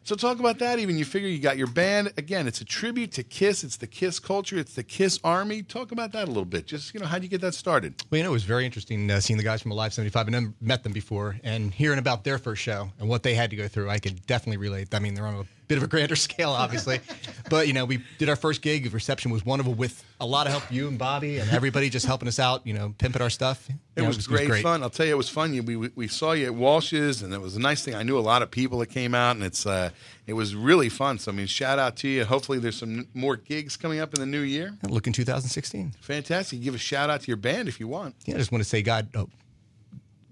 So talk about that. Even you figure you got your band again. It's a tribute to Kiss. It's the Kiss culture. It's the Kiss Army. Talk about that a little bit. Just you know, how would you get that started? Well, you know, it was very interesting uh, seeing the guys from Alive 75. I never met them before, and hearing about their first show and what they had to go through, I could definitely relate. I mean, they're on a bit of a grander scale, obviously. but, you know, we did our first gig. Reception was wonderful with a lot of help, you and Bobby and everybody just helping us out, you know, pimping our stuff. You It know, was, great, fun. I'll tell you, it was fun. We, we we saw you at Walsh's, and it was a nice thing. I knew a lot of people that came out, and it's uh, it was really fun. So I mean, shout out to you. Hopefully, there's some more gigs coming up in the new year. Look in 2016. Fantastic. Give a shout out to your band if you want. Yeah, I just want to say, God, oh,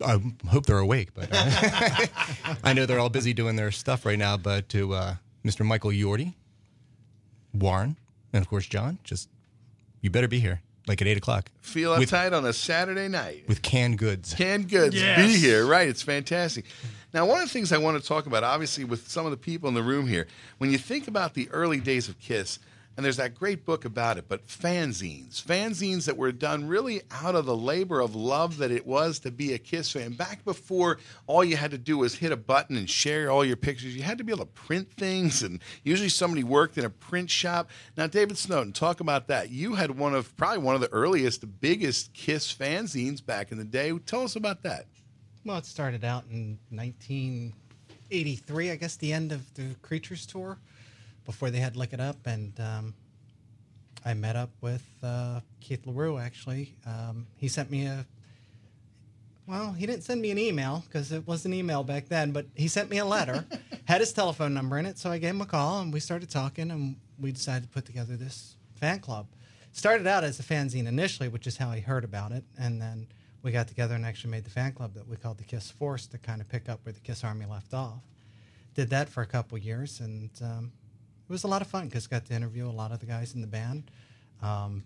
I hope they're awake, but uh, I know they're all busy doing their stuff right now. But to uh, Mr. Michael Yordi, Warren, and of course John, just you better be here like at eight o'clock. Feel with, uptight on a Saturday night. with canned goods. Canned goods. Yes. Be here. Right. It's fantastic. Now, one of the things I want to talk about, obviously, with some of the people in the room here, when you think about the early days of Kiss, and there's that great book about it, but fanzines, fanzines that were done really out of the labor of love that it was to be a Kiss fan. Back before all you had to do was hit a button and share all your pictures, you had to be able to print things, and usually somebody worked in a print shop. Now, David Snowden, talk about that. You had one of probably one of the earliest, biggest Kiss fanzines back in the day. Tell us about that. Well, it started out in 1983, I guess, the end of the Creatures tour, before they had Lick It Up, and um, I met up with uh, Keith LaRue. Actually, um, he sent me a. Well, he didn't send me an email because it wasn't email back then, but he sent me a letter, had his telephone number in it, so I gave him a call and we started talking, and we decided to put together this fan club. Started out as a fanzine initially, which is how he heard about it, and then we got together and actually made the fan club that we called the Kiss Force to kind of pick up where the Kiss Army left off. Did that for a couple years, and um, it was a lot of fun because got to interview a lot of the guys in the band. Um,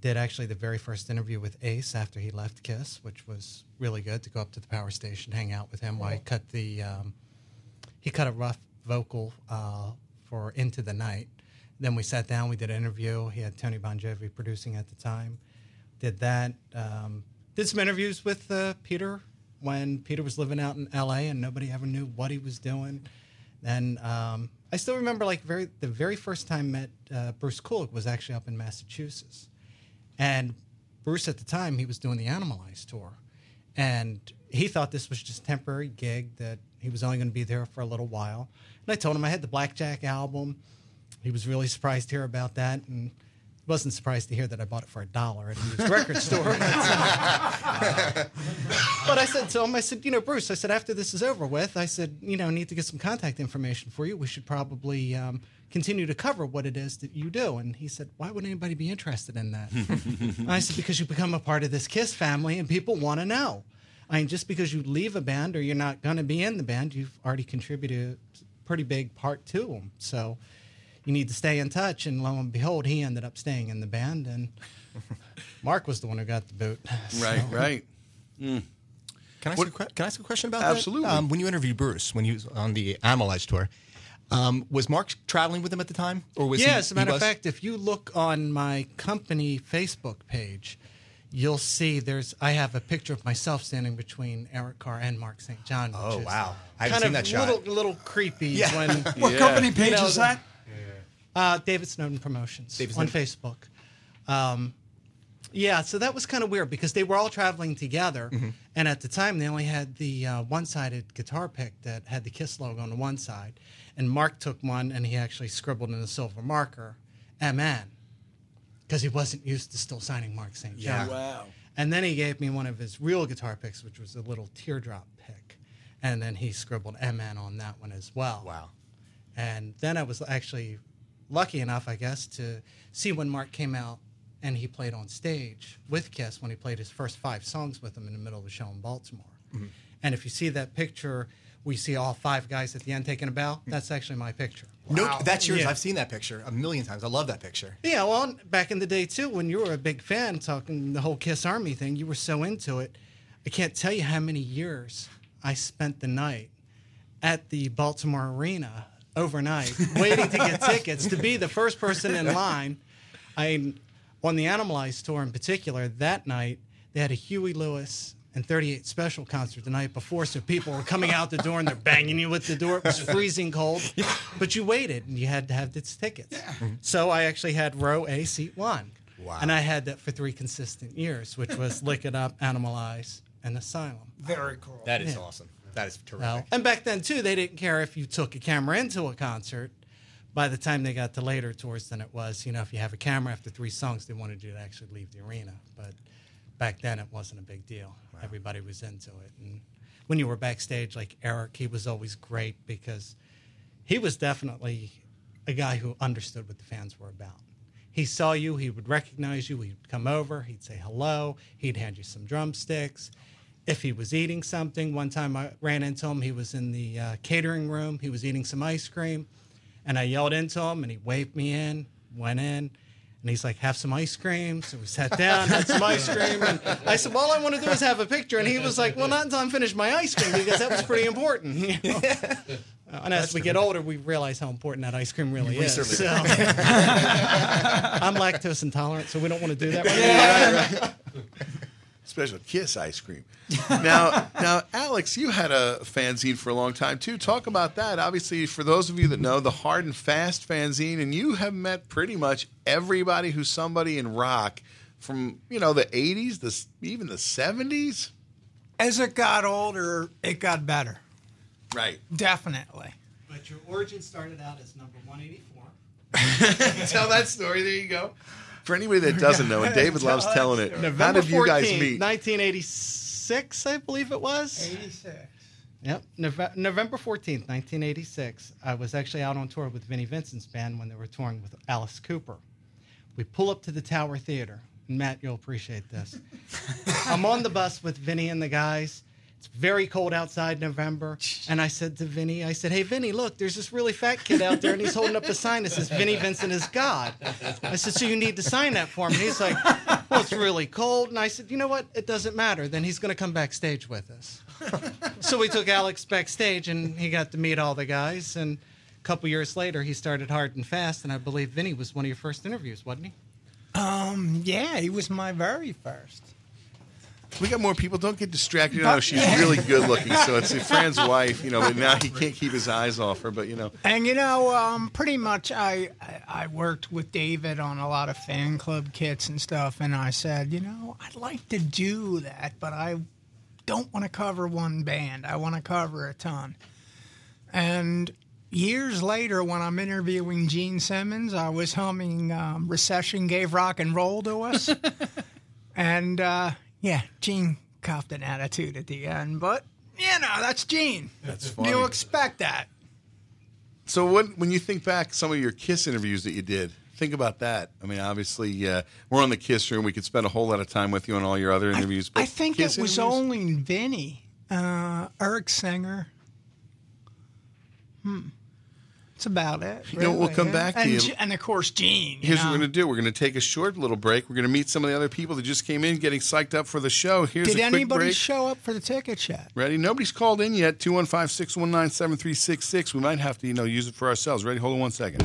did actually the very first interview with Ace after he left Kiss, which was really good to go up to the power station, hang out with him while he cut the um, he cut a rough vocal uh, for Into the Night. Then we sat down, we did an interview. He had Tony Bongiovi producing at the time. Did that. Um, did some interviews with uh, Peter when Peter was living out in L.A. and nobody ever knew what he was doing. Then um, I still remember like very the very first time met uh, Bruce Kulick was actually up in Massachusetts, and Bruce at the time he was doing the Animalize tour, and he thought this was just a temporary gig that he was only going to be there for a little while. And I told him I had the Blackjack album. He was really surprised to hear about that, and wasn't surprised to hear that I bought it for a dollar at a used record store. but I said to him, I said, you know, Bruce, I said, after this is over with, I said, you know, need to get some contact information for you. We should probably um, continue to cover what it is that you do. And he said, why would anybody be interested in that? I said, because you become a part of this KISS family and people want to know. I mean, just because you leave a band or you're not going to be in the band, you've already contributed a pretty big part to them. So you need to stay in touch. And lo and behold, he ended up staying in the band, and Mark was the one who got the boot. Right, So- right. Mm. Can I, ask a, can I ask a question about Absolutely. that? Um, when you interviewed Bruce, when he was on the Animalize tour, um, was Mark traveling with him at the time, or was yeah, he? as a matter of fact, if you look on my company Facebook page, you'll see there's I have a picture of myself standing between Eric Carr and Mark St. John. Which Oh, wow. I haven't kind seen of that shot. Little, little creepy Yeah. when What Yeah. company page you know, is that? Uh, David Snowden Promotions David on Facebook. Um, yeah, so that was kind of weird because they were all traveling together, Mhm. and at the time they only had the uh, one-sided guitar pick that had the Kiss logo on the one side, and Mark took one and he actually scribbled in a silver marker, "MN," because he wasn't used to still signing Mark St. John. Wow. And then he gave me one of his real guitar picks, which was a little teardrop pick, and then he scribbled "MN" on that one as well. Wow. And then I was actually lucky enough, I guess, to see when Mark came out and he played on stage with Kiss when he played his first five songs with them in the middle of a show in Baltimore. Mhm. And if you see that picture, we see all five guys at the end taking a bow. That's actually my picture. No, that's yours. Yeah. I've seen that picture a million times. I love that picture. Yeah, well, back in the day too, when you were a big fan, talking the whole Kiss Army thing, you were so into it. I can't tell you how many years I spent the night at the Baltimore Arena overnight, waiting to get tickets to be the first person in line. I, on the Animalize tour in particular, that night they had a Huey Lewis and 38 Special concert the night before, so people were coming out the door and they're banging you with the door. It was freezing cold, but you waited and you had to have its tickets. Mm-hmm. So I actually had row A, seat one. Wow. And I had that for three consistent years, which was Lick It Up, Animalize, and Asylum. Very cool. That is Yeah. awesome. That is terrific. And back then too, they didn't care if you took a camera into a concert. By the time they got to later tours than it was, you know, if you have a camera after three songs, they wanted you to actually leave the arena. But back then, it wasn't a big deal. Everybody was into it, and when you were backstage, like Eric, he was always great because he was definitely a guy who understood what the fans were about. He saw you, he would recognize you, he'd come over, he'd say hello, he'd hand you some drumsticks. If he was eating something, one time I ran into him, he was in the uh, catering room, he was eating some ice cream, and I yelled into him, and he waved me in, went in, and he's like, "Have some ice cream." So we sat down, had some ice cream, and I said, "Well, all I want to do is have a picture." And he was like, "Well, not until I'm finished my ice cream because that was pretty important." you know? Uh, and as we get older, we realize how important that ice cream really We is. So. I'm lactose intolerant, so we don't want to do that. Right now. Special Kiss ice cream. Now, now, Alex, you had a fanzine for a long time too. Talk about that. Obviously, for those of you that know the Hard and Fast fanzine, and you have met pretty much everybody who's somebody in rock from you know the '80s, the even the '70s. As it got older, it got better. Right. Definitely. But your origin started out as number 184. Tell that story. There you go. For anybody that doesn't know, and David loves telling it. How November did you guys 14th, meet? 1986, I believe it was. 86. Yep, Nove- November 14th, 1986. I was actually out on tour with Vinnie Vincent's band when they were touring with Alice Cooper. We pull up to the Tower Theater. And Matt, you'll appreciate this. I'm on the bus with Vinnie and the guys. It's very cold outside November. And I said to Vinny, I said, Hey, Vinny, look, there's this really fat kid out there and he's holding up a sign that says Vinnie Vincent is God. I said, So you need to sign that for me. And he's like, Well, it's really cold. And I said, You know what? It doesn't matter. Then he's going to come backstage with us. so we took Alex backstage and he got to meet all the guys. And a couple years later, he started Hard and Fast. And I believe Vinny was one of your first interviews, wasn't he? Um, yeah, he was my very first. We got more people. Don't get distracted. You know, she's really good looking. So it's Fran's wife, you know, but now he can't keep his eyes off her. But, you know, And you know, um, pretty much I, I I worked with David on a lot of fan club kits and stuff, and I said, you know, I'd like to do that, but I don't want to cover one band. I want to cover a ton. And years later, when I'm interviewing Gene Simmons, I was humming um, "Recession Gave Rock and Roll to Us," and uh, yeah, Gene copped an attitude at the end, but you know, that's Gene. That's funny. You expect that. So when when you think back some of your Kiss interviews that you did, think about that. I mean, obviously uh, we're on the Kiss room. We could spend a whole lot of time with you on all your other interviews. but I think Kiss it was interviews? only Vinny, uh, Eric Singer. Hmm. That's about it. You know, we'll come yeah. back to and, you. And of course, Gene. you Here's what we're going to do. We're going to take a short little break. We're going to meet some of the other people that just came in, getting psyched up for the show. Here's Did a quick anybody break. show up for the ticket yet? Ready? Nobody's called in yet. 215-619-7366. We might have to, you know, use it for ourselves. Ready? Hold on one second.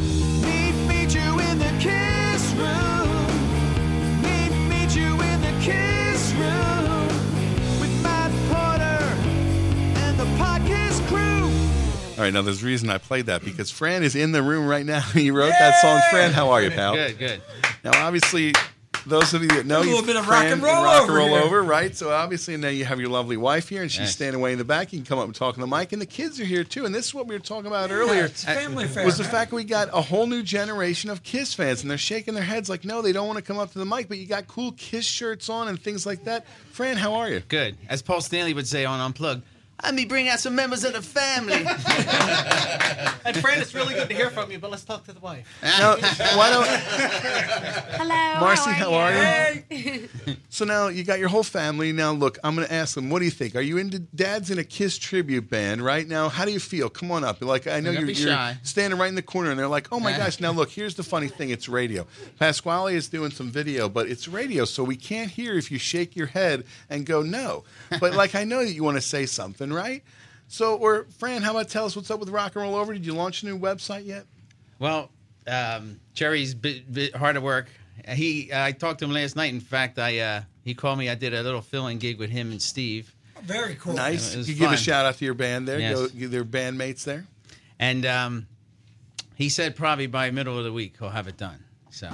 All right, now there's a reason I played that because Fran is in the room right now. He wrote that song. Fran, how are you, pal? Good, good. Now, obviously, those of you that know A little bit of rock and roll rock and roll here. over, right? So obviously now you have your lovely wife here, and she's Yes. standing away in the back. You can come up and talk on the mic, and the kids are here too. And this is what we were talking about earlier. it's family affair, Was the man. fact we got a whole new generation of Kiss fans, and they're shaking their heads like, no, they don't want to come up to the mic, but you got cool Kiss shirts on and things like that. Fran, how are you? Good. As Paul Stanley would say on Unplugged, let me bring out some members of the family. And Fran, it's really good to hear from you, but let's talk to the wife. No, why don't Hello. Marcy, how are you? you? So now you got your whole family. Now look, I'm going to ask them. What do you think? Are you into Dad's in a Kiss tribute band right now? How do you feel? Come on up. Like I know Don't you're, you're standing right in the corner, and they're like, "Oh my gosh!" Now look, here's the funny thing. It's radio. Pasquale is doing some video, but it's radio, so we can't hear if you shake your head and go no. But like I know that you want to say something, right? So, or Fran, how about tell us what's up with Rock and Roll Over? Did you launch a new website yet? Well, um, Jerry's bit, bit hard at work. He, I talked to him last night. In fact, I uh, he called me. I did a little filling gig with him and Steve. Very cool. Nice. It was you give a shout out to your band there. Yes. Go, their bandmates there. And um, he said probably by middle of the week he'll have it done. So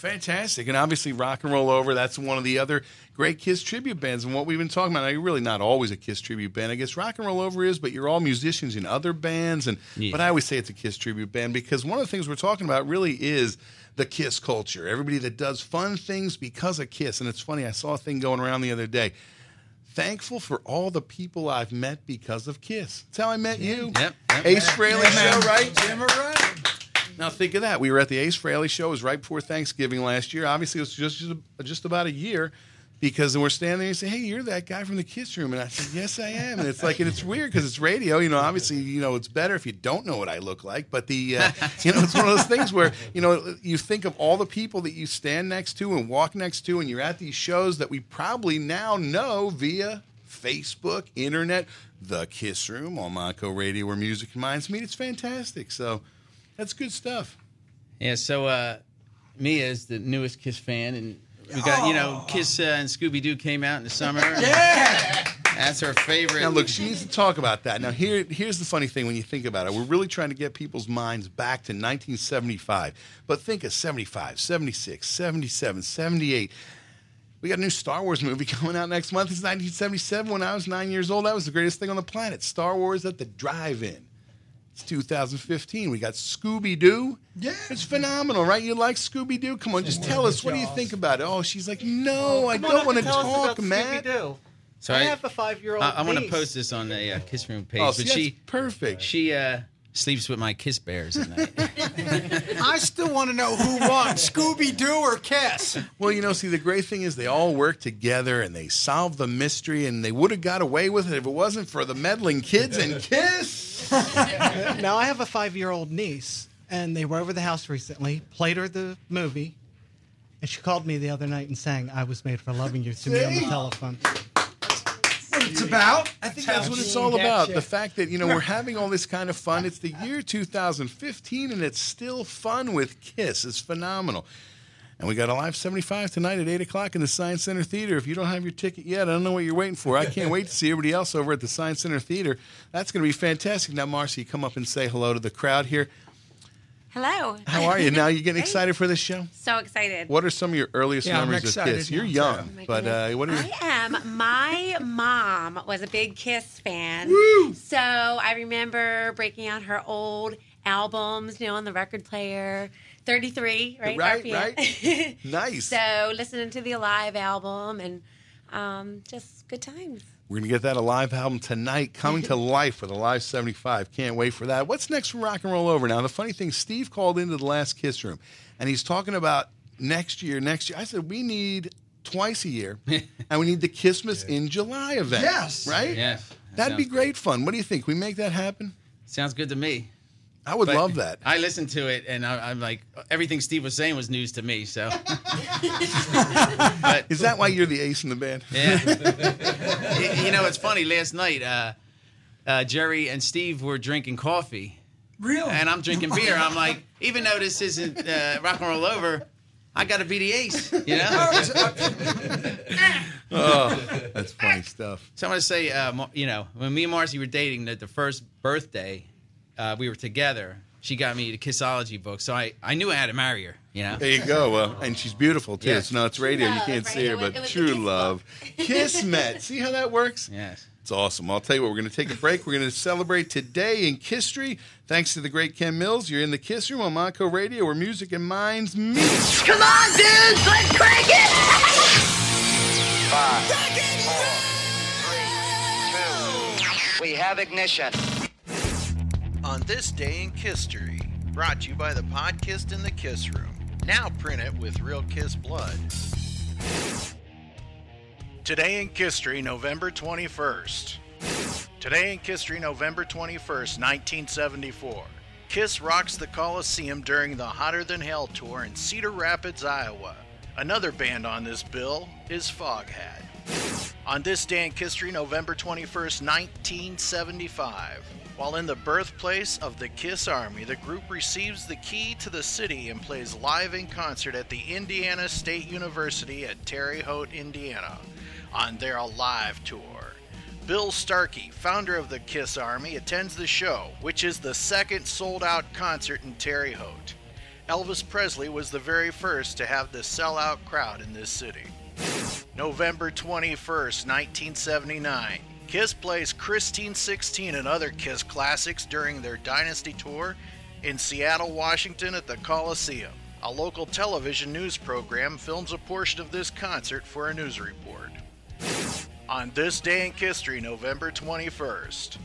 Fantastic. And obviously, Rock and Roll Over, that's one of the other great Kiss tribute bands. And what we've been talking about, now, you're really not always a Kiss tribute band. I guess Rock and Roll Over is, but you're all musicians in other bands. And Yeah. But I always say it's a Kiss tribute band because one of the things we're talking about really is the Kiss culture. Everybody that does fun things because of Kiss. And it's funny, I saw a thing going around the other day. Thankful for all the people I've met because of Kiss. That's how I met you. Yep. Ace Frehley Yeah, show, right? Jim Array. Now think of that. We were at the Ace Frehley show. It was right before Thanksgiving last year. Obviously, it was just just, about a year because we're standing there and say, "Hey, you're that guy from the Kiss Room," and I said, "Yes, I am." And it's like, and it's weird because it's radio. You know, obviously, you know, it's better if you don't know what I look like. But the, uh, you know, it's one of those things where you know you think of all the people that you stand next to and walk next to, and you're at these shows that we probably now know via Facebook, internet, the Kiss Room on Monco Radio, where music minds meet. It's fantastic. So. That's good stuff. yeah, so uh, Mia is the newest Kiss fan, and we got you know Kiss uh, and Scooby Doo came out in the summer. Yeah. That's her favorite. Now, look, she needs to talk about that. Now, here, here's the funny thing when you think about it. We're really trying to get people's minds back to 1975. But think of 75, 76, 77, 78. We got a new Star Wars movie coming out next month. It's 1977. When I was nine years old, that was the greatest thing on the planet. Star Wars at the drive-in. It's 2015. We got Scooby Doo. Yeah. It's phenomenal, right? You like Scooby Doo? Come on, just tell us. What do you think about it? Oh, she's like, no, I don't want to and tell us talk, man. Matt. Scooby-Doo. So I I- have a five-year-old. I, I'm going to niece. post this on the uh, Kiss Room page, Oh, but that's she perfect. she uh, sleeps with my Kiss bears at night. I still want to know who won, Scooby Doo or Kiss. Well, you know, see, the great thing is they all work together and they solve the mystery, and they would have got away with it if it wasn't for the meddling kids and Kiss. now I have a five-year-old niece, and they were over the house recently. Played her the movie, and she called me the other night and sang "I Was Made for Loving You" to me on the telephone. It's about. I think that's what it's all about. The fact that, you know, we're having all this kind of fun. It's the year 2015, and it's still fun with Kiss. It's phenomenal. And we got a live 75 tonight at 8 o'clock in the Science Center Theater. If you don't have your ticket yet, I don't know what you're waiting for. I can't wait to see everybody else over at the Science Center Theater. That's going to be fantastic. Now, Marcy, come up and say hello to the crowd here. Hello. How are you? Now, you getting excited for this show? So excited. What are some of your earliest Yeah, I'm memories of excited Kiss? now. You're Oh young, my but uh, goodness. what are your, I am. My mom was a big Kiss fan. So I remember breaking out her old albums, you know, on the record player. 33, right? Right, RPM. right. Nice. so listening to the Alive album and um, just good times. We're going to get that Alive album tonight, coming to life with a live 75. Can't wait for that. What's next for Rock and Roll Over? Now, the funny thing, Steve called into the last Kiss Room, and he's talking about next year, next year. I said, we need twice a year, and we need the Kissmas in July event. Yes. Right? Yes. That'd be great fun. What do you think? We make that happen? Sounds good to me. I would But love that. I listened to it, and I, I'm like, everything Steve was saying was news to me. So, Is that why you're the ace in the band? yeah. you you know, it's funny. Last night, uh, uh, Jerry and Steve were drinking coffee. Really? And I'm drinking beer. I'm like, even though this isn't uh, rock and roll over, I got to be the ace. You know. oh, that's funny stuff. So I'm gonna say, uh, you know, when me and Marcy were dating, the, the first birthday uh, we were together, she got me the Kissology book. So I, I knew I had to marry her. You know. There you go. Well, and she's beautiful too. Yes. It's no, it's radio. You can't see her, but was- it was true Kiss love. Kiss met. See how that works? Yes. It's awesome. I'll tell you what, we're going to take a break. We're going to celebrate today in Kisstory. Thanks to the great Ken Mills. You're in the Kiss Room on Monco Radio where music and minds meet. Come on, dudes, let's crank it! Five, four, three, two. We have ignition. On this day in Kisstory, brought to you by the podcast in the Kiss Room. Now print it with real Kiss blood. Today in Kisstory, November 21st. Today in Kisstory, November 21st, 1974. Kiss rocks the Coliseum during the Hotter Than Hell tour in Cedar Rapids, Iowa. Another band on this bill is Foghat. On this day in history, November 21st, 1975, while in the birthplace of the Kiss Army, the group receives the key to the city and plays live in concert at the Indiana State University at Terre Haute, Indiana, on their Alive tour. Bill Starkey, founder of the Kiss Army, attends the show, which is the second sold out concert in Terre Haute. Elvis Presley was the very first to have the sellout crowd in this city. November 21st, 1979. Kiss plays Christine 16 and other Kiss classics during their Dynasty tour in Seattle, Washington at the Coliseum. A local television news program films a portion of this concert for a news report. On this day in history, November 21st,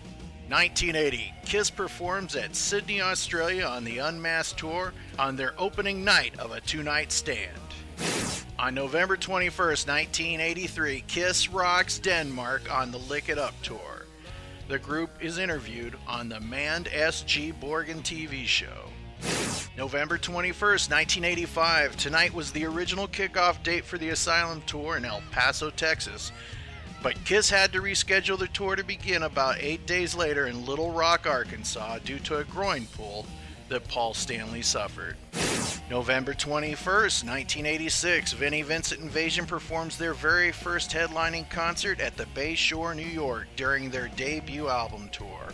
1980, Kiss performs at Sydney, Australia on the Unmasked Tour on their opening night of a two night stand. On November 21st, 1983, Kiss rocks Denmark on the Lick It Up tour. The group is interviewed on the Manned S.G. Borgen TV show. November 21st, 1985, tonight was the original kickoff date for the Asylum tour in El Paso, Texas. But Kiss had to reschedule the tour to begin about eight days later in Little Rock, Arkansas, due to a groin pull that Paul Stanley suffered. November 21st, 1986, Vinnie Vincent Invasion performs their very first headlining concert at the Bay Shore, New York during their debut album tour.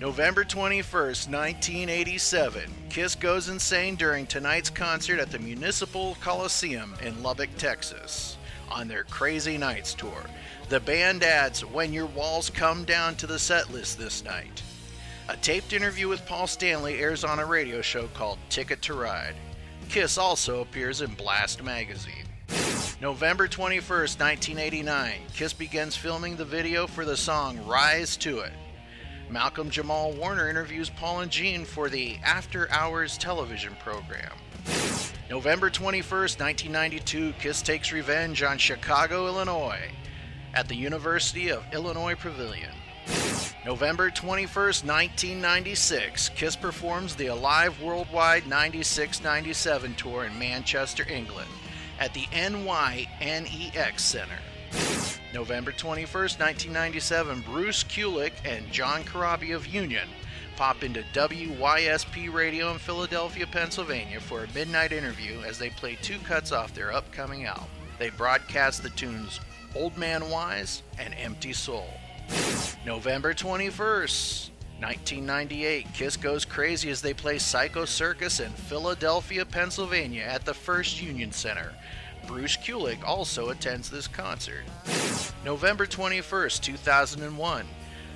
November 21st, 1987, Kiss goes insane during tonight's concert at the Municipal Coliseum in Lubbock, Texas, on their Crazy Nights tour. The band adds When Your Walls Come Down to the set list this night. A taped interview with Paul Stanley airs on a radio show called Ticket to Ride. Kiss also appears in Blast magazine. November 21st, 1989, Kiss begins filming the video for the song Rise to It. Malcolm Jamal Warner interviews Paul and Gene for the After Hours television program. November 21st, 1992, Kiss takes revenge on Chicago, Illinois, at the University of Illinois Pavilion. November 21st, 1996, Kiss performs the Alive Worldwide 96 97 tour in Manchester, England, at the NYNEX Center. November 21st, 1997, Bruce Kulick and John Corabi of Union pop into WYSP Radio in Philadelphia, Pennsylvania for a midnight interview as they play two cuts off their upcoming album. They broadcast the tunes Old Man Wise and Empty Soul. November 21st, 1998, Kiss goes crazy as they play Psycho Circus in Philadelphia, Pennsylvania at the First Union Center. Bruce Kulick also attends this concert. November 21st, 2001,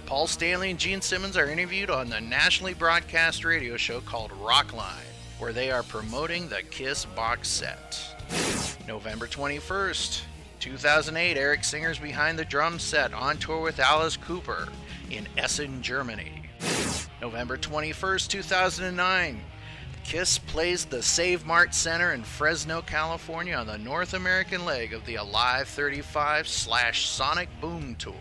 Paul Stanley and Gene Simmons are interviewed on the nationally broadcast radio show called Rockline, where they are promoting the Kiss box set. November 21st, 2008, Eric Singer's behind the drum set on tour with Alice Cooper in Essen, Germany. November 21st, 2009, Kiss plays the Save Mart Center in Fresno, California on the North American leg of the Alive 35 slash Sonic Boom Tour.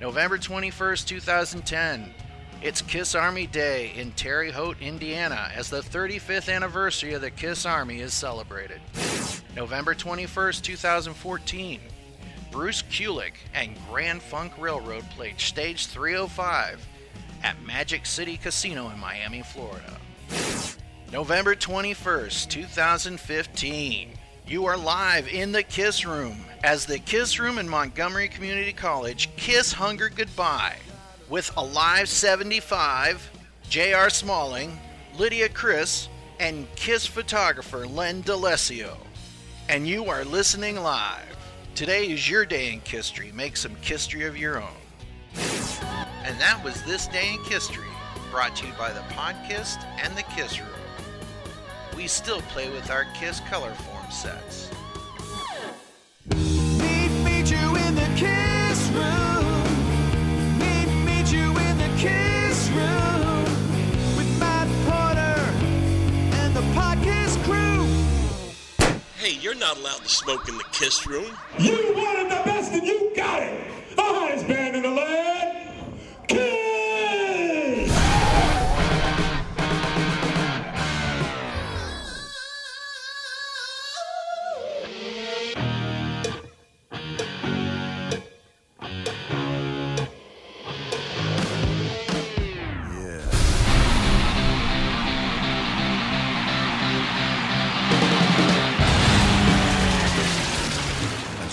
November 21st, 2010, it's Kiss Army Day in Terre Haute, Indiana, as the 35th anniversary of the Kiss Army is celebrated. November 21st, 2014, Bruce Kulick and Grand Funk Railroad played Stage 305 at Magic City Casino in Miami, Florida. November 21st, 2015. You are live in the Kiss Room as the Kiss Room in Montgomery Community College Kiss Hunger Goodbye with Alive 75, J.R. Smalling, Lydia Criss, and Kiss photographer Len DeLessio. And you are listening live. Today is your day in Kisstory. Make some Kisstory of your own. And that was This Day in Kisstory, brought to you by the Podkiss and the Kiss Room. We still play with our Kiss color form sets. Meet, meet Hey, you're not allowed to smoke in the kiss room. You wanted the best and you got it. Hottest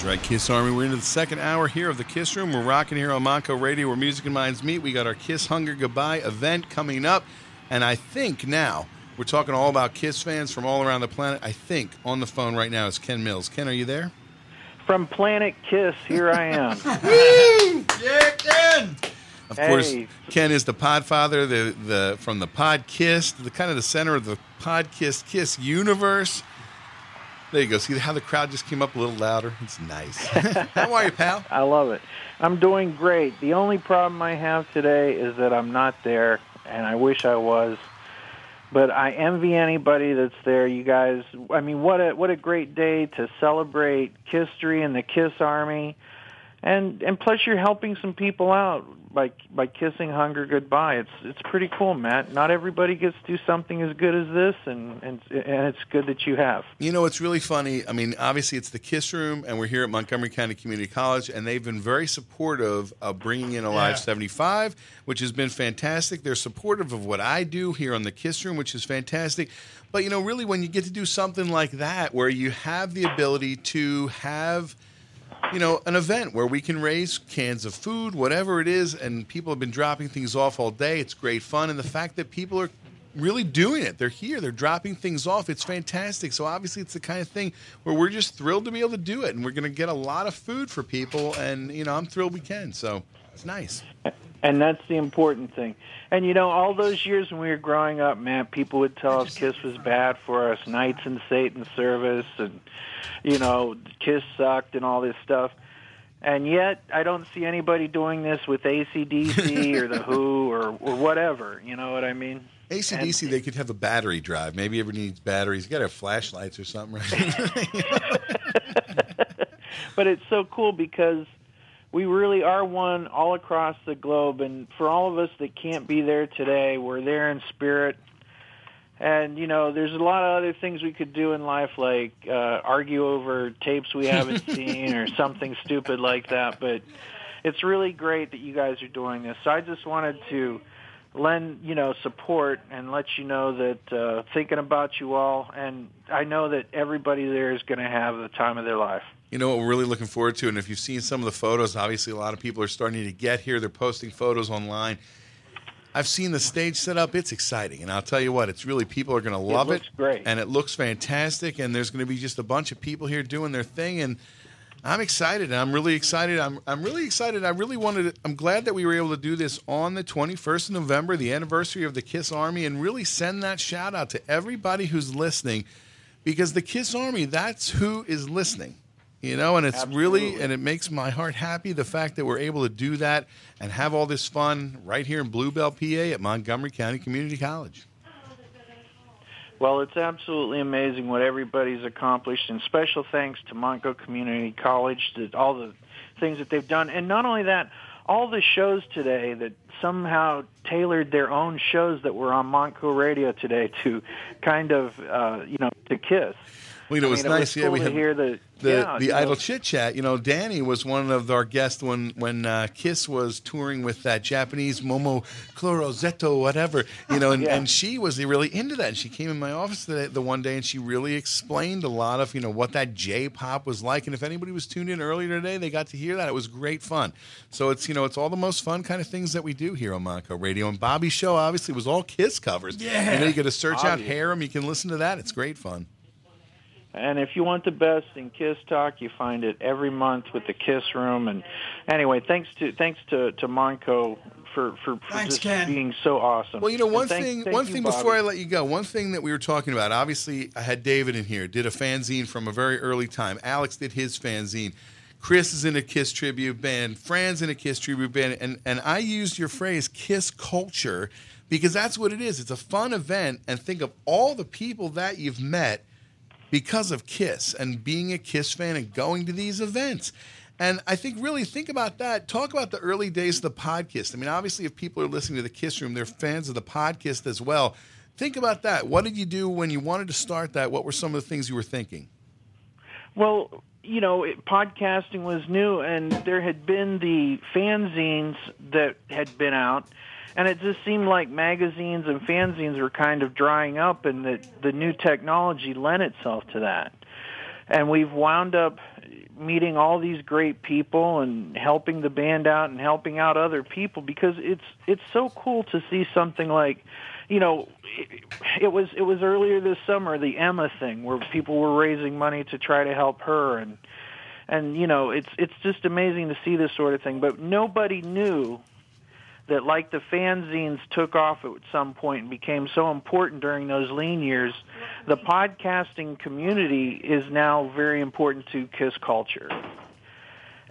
right, Kiss Army. We're into the second hour here of the Kiss Room. We're rocking here on Monco Radio where music and minds meet. We got our Kiss Hunger Goodbye event coming up. And I think now we're talking all about Kiss fans from all around the planet. I think on the phone right now is Ken Mills. Ken, are you there? From Planet Kiss, here I am. Yeah, Ken! Of Hey. course, Ken is the Podfather, the the from the Podkiss, the kind of the center of the Podkiss Kiss universe. There you go. See how the crowd just came up a little louder. It's nice. how are you, pal? I love it. I'm doing great. The only problem I have today is that I'm not there, and I wish I was. But I envy anybody that's there. You guys, I mean, what a what a great day to celebrate Kisstory and the Kiss Army, and and plus you're helping some people out by by kissing hunger goodbye. It's it's pretty cool, Matt. Not everybody gets to do something as good as this, and and and it's good that you have. You know, it's really funny. I mean, obviously, it's the Kiss Room, and we're here at Montgomery County Community College, and they've been very supportive of bringing in Alive Yeah. 75, which has been fantastic. They're supportive of what I do here on the Kiss Room, which is fantastic. But, you know, really, when you get to do something like that, where you have the ability to have you know, an event where we can raise cans of food, whatever it is, and people have been dropping things off all day. It's great fun, and the fact that people are really doing it, they're here, they're dropping things off. It's fantastic. So obviously, it's the kind of thing where we're just thrilled to be able to do it, and we're going to get a lot of food for people, and you know, I'm thrilled we can. So it's nice. And that's the important thing. And you know, all those years when we were growing up, man, people would tell us Kiss was bad for us, Knights in Satan service, and you know, Kiss sucked and all this stuff. And yet, I don't see anybody doing this with ACDC or the Who or or whatever. You know what I mean? ACDC, they could have a battery drive. Maybe everybody needs batteries. You got to have flashlights or something, right? but it's so cool because we really are one all across the globe and for all of us that can't be there today we're there in spirit. And you know there's a lot of other things we could do in life like uh argue over tapes we haven't seen or something stupid like that but it's really great that you guys are doing this. So i just wanted to lend you know support and let you know that uh thinking about you all and i know that everybody there is going to have the time of their life You know what we're really looking forward to, and if you've seen some of the photos, obviously a lot of people are starting to get here. They're posting photos online. I've seen the stage set up; it's exciting, and I'll tell you what, it's really people are going to love It looks great. and it looks fantastic. And there's going to be just a bunch of people here doing their thing, and I'm excited. I'm really excited. I'm I'm really excited. I really wanted. To, I'm glad that we were able to do this on the 21st of November, the anniversary of the Kiss Army, and really send that shout out to everybody who's listening, because the Kiss Army, that's who is listening. You know, and it's really and it makes my heart happy the fact that we're able to do that and have all this fun right here in Blue Bell, PA, at Montgomery County Community College. Well, it's absolutely amazing what everybody's accomplished, and special thanks to Monco Community College, to all the things that they've done. And not only that, all the shows today that somehow tailored their own shows that were on Monco Radio today to kind of, uh, you know, to Kiss. Well, you know, it was mean, nice. It yeah, we cool had hear the the, yeah, the idle chit chat. You know, Danny was one of our guests when when uh, Kiss was touring with that Japanese Momo Chlorozetto, whatever. You know, and, Yeah. and she was really into that. And she came in my office the, the one day and she really explained a lot of you know what that J pop was like. And if anybody was tuned in earlier today, they got to hear that. It was great fun. So it's you know it's all the most fun kind of things that we do here on Monco Radio. And Bobby's show obviously was all Kiss covers. Yeah. You know, you got to search out Harem. You can listen to that. It's great fun. And if you want the best in Kiss Talk, you find it every month with the Kiss Room. And anyway, thanks to thanks to to Monco for for, for Thanks, just Ken. being so awesome. Well, you know, one thank- thing, thank one you, thing Bobby. before I let you go, one thing that we were talking about. Obviously, I had David in here, did a fanzine from a very early time. Alex did his fanzine. Chris is in a Kiss tribute band. Fran's in a Kiss tribute band, and and I used your phrase "Kiss culture" because that's what it is. It's a fun event, and think of all the people that you've met because of Kiss and being a Kiss fan and going to these events. And I think really think about that. Talk about the early days of the podcast. I mean, obviously, if people are listening to the Kiss Room, they're fans of the podcast as well. Think about that. What did you do when you wanted to start that? What were some of the things you were thinking? Well, you know, it, podcasting was new, and there had been the fanzines that had been out, and it just seemed like magazines and fanzines were kind of drying up, and that the new technology lent itself to that. And we've wound up meeting all these great people and helping the band out and helping out other people because it's it's so cool to see something like you know it, it was it was earlier this summer the Emma thing where people were raising money to try to help her and and you know it's it's just amazing to see this sort of thing but nobody knew that like the fanzines took off at some point and became so important during those lean years the podcasting community is now very important to kiss culture.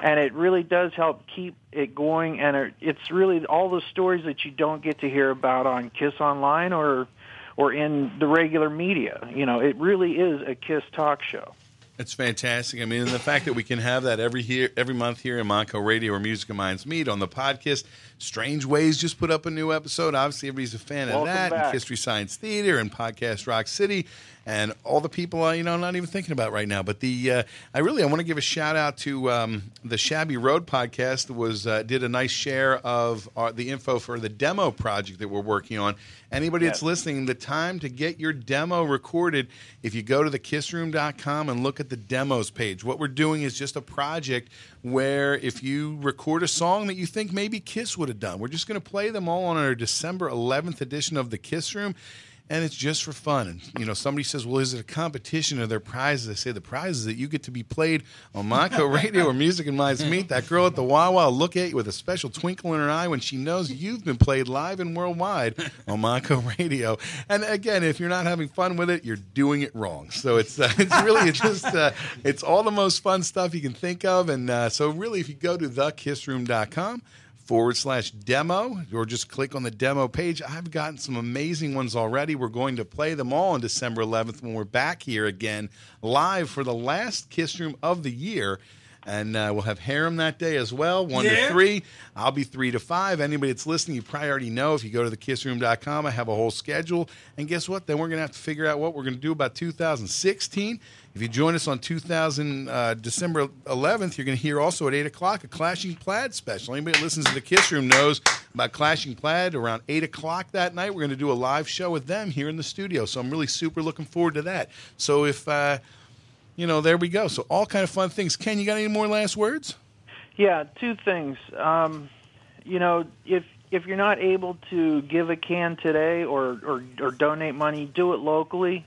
And it really does help keep it going and it's really all the stories that you don't get to hear about on kiss online or or in the regular media. You know it really is a kiss talk show It's fantastic. I mean, and the fact that we can have that every here, every month here in Monco Radio, where Music and Minds meet on the podcast. Strange Ways just put up a new episode. Obviously, everybody's a fan of that. back. And History Science Theater and Podcast Rock City, and all the people uh, you know I'm not even thinking about right now. But the uh, I really I want to give a shout out to um, the Shabby Road podcast. Was uh, did a nice share of our, the info for the demo project that we're working on. Anybody that's listening, the time to get your demo recorded, if you go to thekissroom.com and look at the demos page, what we're doing is just a project where if you record a song that you think maybe Kiss would have done, we're just going to play them all on our December 11th edition of the Kiss Room. And it's just for fun. And, you know, somebody says, well, is it a competition? Are there prizes? I say the prize is that you get to be played on Monco Radio or Music and Minds Meet. That girl at the Wawa will look at you with a special twinkle in her eye when she knows you've been played live and worldwide on Monco Radio. And again, if you're not having fun with it, you're doing it wrong. So it's uh, it's really it's just uh, it's all the most fun stuff you can think of. And uh, so really, if you go to thekissroom.com forward slash demo or just click on the demo page. I've gotten some amazing ones already. We're going to play them all on December 11th when we're back here again live for the last Kiss Room of the year. And uh, we'll have Harem that day as well, 1 Yeah. to 3. I'll be 3 to 5. Anybody that's listening, you probably already know. If you go to thekissroom.com, I have a whole schedule. And guess what? Then we're going to have to figure out what we're going to do about 2016. If you join us on 2000 uh, December 11th, you're going to hear also at 8 o'clock a Clashing Plaid special. Anybody that listens to the Kiss Room knows about Clashing Plaid. Around 8 o'clock that night, we're going to do a live show with them here in the studio. So I'm really super looking forward to that. So if, uh, you know, there we go. So all kind of fun things. Ken, you got any more last words? Yeah, two things. Um, you know, if if you're not able to give a can today or or, or donate money, do it locally.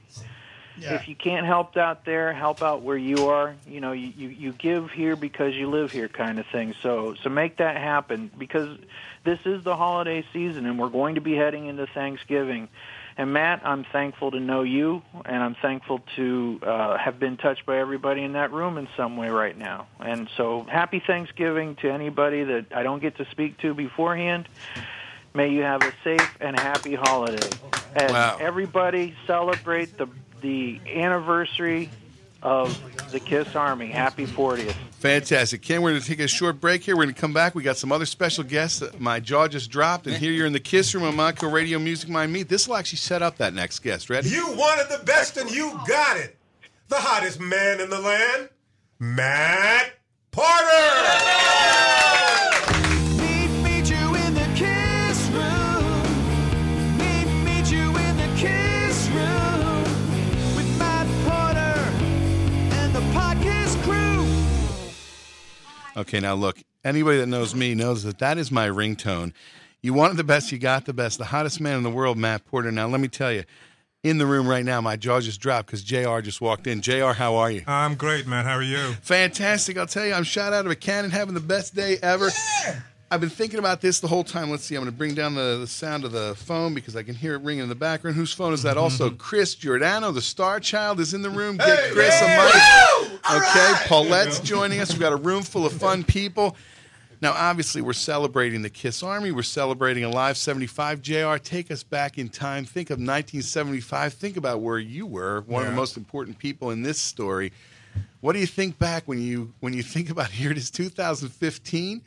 If you can't help out there, help out where you are. You know, you, you you give here because you live here, kind of thing. So so make that happen because this is the holiday season, and we're going to be heading into Thanksgiving. And Matt, I'm thankful to know you, and I'm thankful to uh, have been touched by everybody in that room in some way right now. And so, happy Thanksgiving to anybody that I don't get to speak to beforehand. May you have a safe and happy holiday. And Wow. everybody celebrate the the anniversary of the Kiss Army. Happy 40th. Fantastic. Ken, we're going to take a short break here. We're going to come back. We got some other special guests. My jaw just dropped, and here you're in the Kiss Room on Monco Radio Music My Meet. This will actually set up that next guest. Ready? You wanted the best and you got it. the hottest man in the land, Matt Porter. Okay, now look, anybody that knows me knows that that is my ringtone. You wanted the best, you got the best. The hottest man in the world, Matt Porter. Now, let me tell you, in the room right now, my jaw just dropped because JR just walked in. JR, how are you? I'm great, man. How are you? Fantastic. I'll tell you, I'm shot out of a cannon, having the best day ever. I've been thinking about this the whole time. Let's see, I'm going to bring down the, the sound of the phone because I can hear it ringing in the background. Whose phone is that? Also, Chris Giordano, the star child, is in the room. Get Chris a mic. Okay, Paulette's joining us. We've got a room full of fun people. Now, obviously, we're celebrating the Kiss Army. We're celebrating Alive 75. JR, take us back in time. Think of 1975. Think about where you were, one of the most important people in this story. What do you think back when you when you think about here it is 2015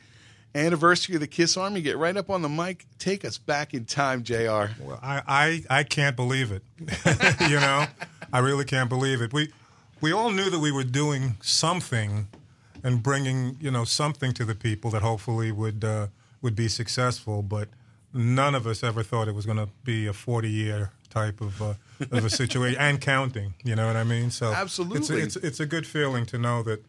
anniversary of the Kiss Army? Get right up on the mic. Take us back in time, JR. Well, I, I, I can't believe it. you know, I really can't believe it. We we all knew that we were doing something and bringing you know something to the people that hopefully would uh, would be successful, but none of us ever thought it was going to be a forty year type of uh, of a situation and counting. You know what I mean? So Absolutely. it's, it's it's a good feeling to know that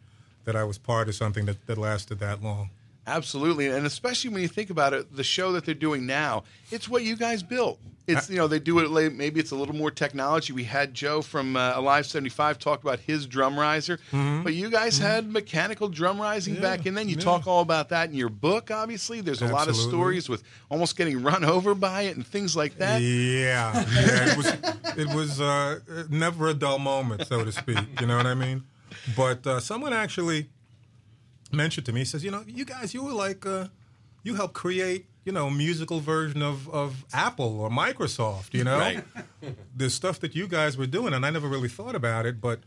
that I was part of something that, that lasted that long. Absolutely, and especially when you think about it, the show that they're doing now, it's what you guys built. It's you know they do it late. Maybe it's a little more technology. We had Joe from uh, Alive seventy five talk about his drum riser, Mhm. but you guys had mechanical drum rising Yeah, back, and then you yeah. talk all about that in your book. Obviously, there's a lot of stories with almost getting run over by it and things like that. Yeah, yeah. It was it was uh, never a dull moment, so to speak. You know what I mean? But uh, someone actually mentioned to me, he says, you know, you guys, you were like, uh, you helped create, you know, musical version of of Apple or Microsoft. You know, Right. the stuff that you guys were doing, and I never really thought about it, but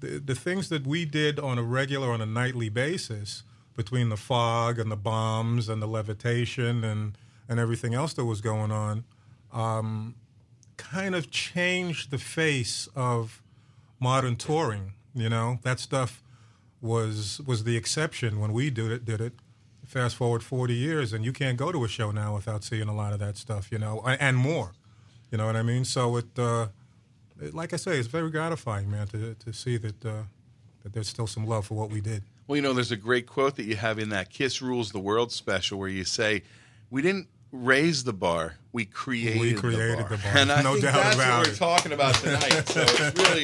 the, the things that we did on a regular, on a nightly basis, between the fog and the bombs and the levitation and and everything else that was going on, um, kind of changed the face of modern touring. You know, that stuff was was the exception when we did it. Did it. Fast forward forty years, and you can't go to a show now without seeing a lot of that stuff. You know, and, and more. You know what I mean? So it, uh, it, like I say, it's very gratifying, man, to to see that uh, that there's still some love for what we did. Well, you know, there's a great quote that you have in that Kiss Rules the World special where you say, "We didn't raise the bar, we created, We created the bar." the bar. And I No think doubt that's about what we're talking about tonight. so it's really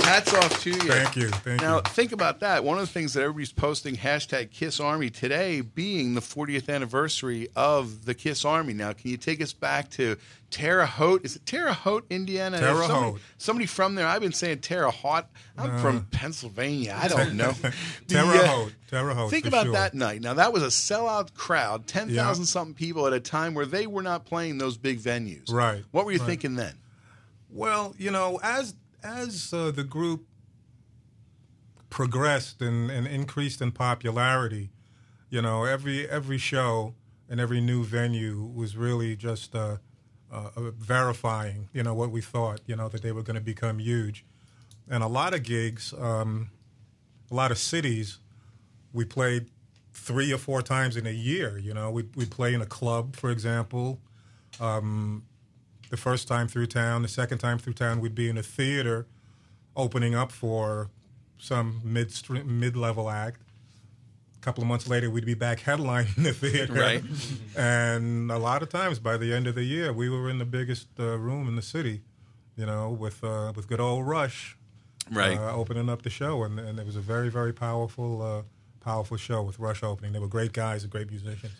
hats off to you. Thank you, thank now, you. think about that. One of the things that everybody's posting hashtag Kiss Army today being the 40th anniversary of the Kiss Army. Now, can you take us back to Terre Haute? Is it Terre Haute, Indiana? Terre Haute. Somebody from there. I've been saying Terre Haute. I'm Uh, from Pennsylvania. I don't know. Terre The, uh, Haute, Terre Haute, Think about sure. that night. Now that was a sellout crowd, ten thousand Yeah. something people at a time where they were not playing those big venues. Right. What were you right. thinking then? Well, you know, as as uh, the group progressed and, and increased in popularity, you know, every every show and every new venue was really just uh, uh, uh, verifying, you know, what we thought, you know, that they were going to become huge. And a lot of gigs, um, a lot of cities, we played three or four times in a year. You know, we we play in a club, for example. Um, the first time through town, the second time through town, we'd be in a theater, opening up for some mid mid level act. A couple of months later, we'd be back headlining the theater. Right. And a lot of times, by the end of the year, we were in the biggest uh, room in the city. You know, with uh, with good old Rush, Right. uh, opening up the show, and, and it was a very very powerful uh, powerful show with Rush opening. They were great guys and great musicians.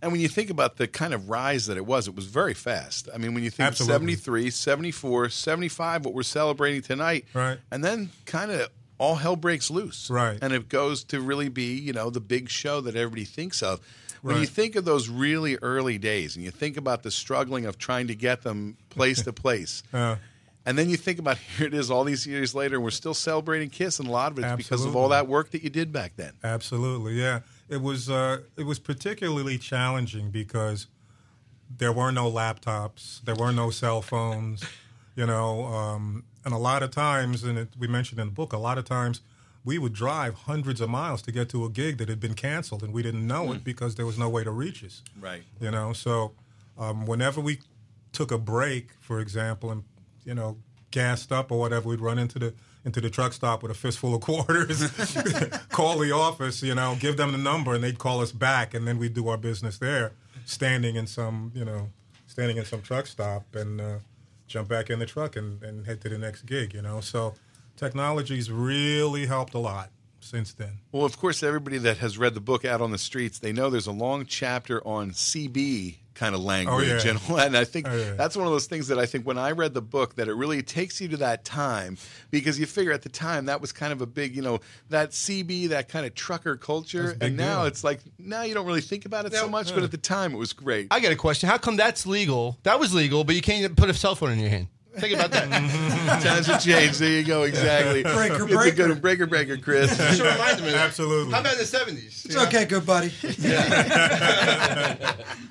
And when you think about the kind of rise that it was, it was very fast. I mean, when you think Absolutely. of 73, 74, 75, what we're celebrating tonight, Right. and then kind of all hell breaks loose. Right. And it goes to really be, you know, the big show that everybody thinks of. When you think of those really early days and you think about the struggling of trying to get them place to place, Uh, and then you think about here it is all these years later, and we're still celebrating Kiss, and a lot of it's because of all that work that you did back then. Absolutely, yeah. It was uh, it was particularly challenging because there were no laptops, there were no cell phones. You know, um, and a lot of times, and it, we mentioned in the book, a lot of times we would drive hundreds of miles to get to a gig that had been canceled, and we didn't know it because there was no way to reach us. Right. You know, so um, whenever we took a break, for example, and you know, gassed up or whatever, we'd run into the into the truck stop with a fistful of quarters, call the office, you know, give them the number, and they'd call us back, and then we'd do our business there, standing in some, you know, standing in some truck stop, and uh, jump back in the truck and, and head to the next gig, you know. So technology's really helped a lot since then. Well, of course, everybody that has read the book Out on the Streets, they know there's a long chapter on CB kind of oh, language yeah. and all that. And I think Oh, yeah. that's one of those things that I think when I read the book that it really takes you to that time because you figure at the time that was kind of a big, you know, that CB, that kind of trucker culture. That's a big And now deal. it's like now you don't really think about it so much, but uh, at the time it was great. I got a question. How come that's legal? That was legal, but you can't even put a cell phone in your hand. Think about that. Mm-hmm. Times have changed. There you go. Exactly. Breaker, It's a breaker. good one. breaker, breaker, Chris. Just reminded me. of that. Absolutely. How about the seventies? It's okay, good buddy.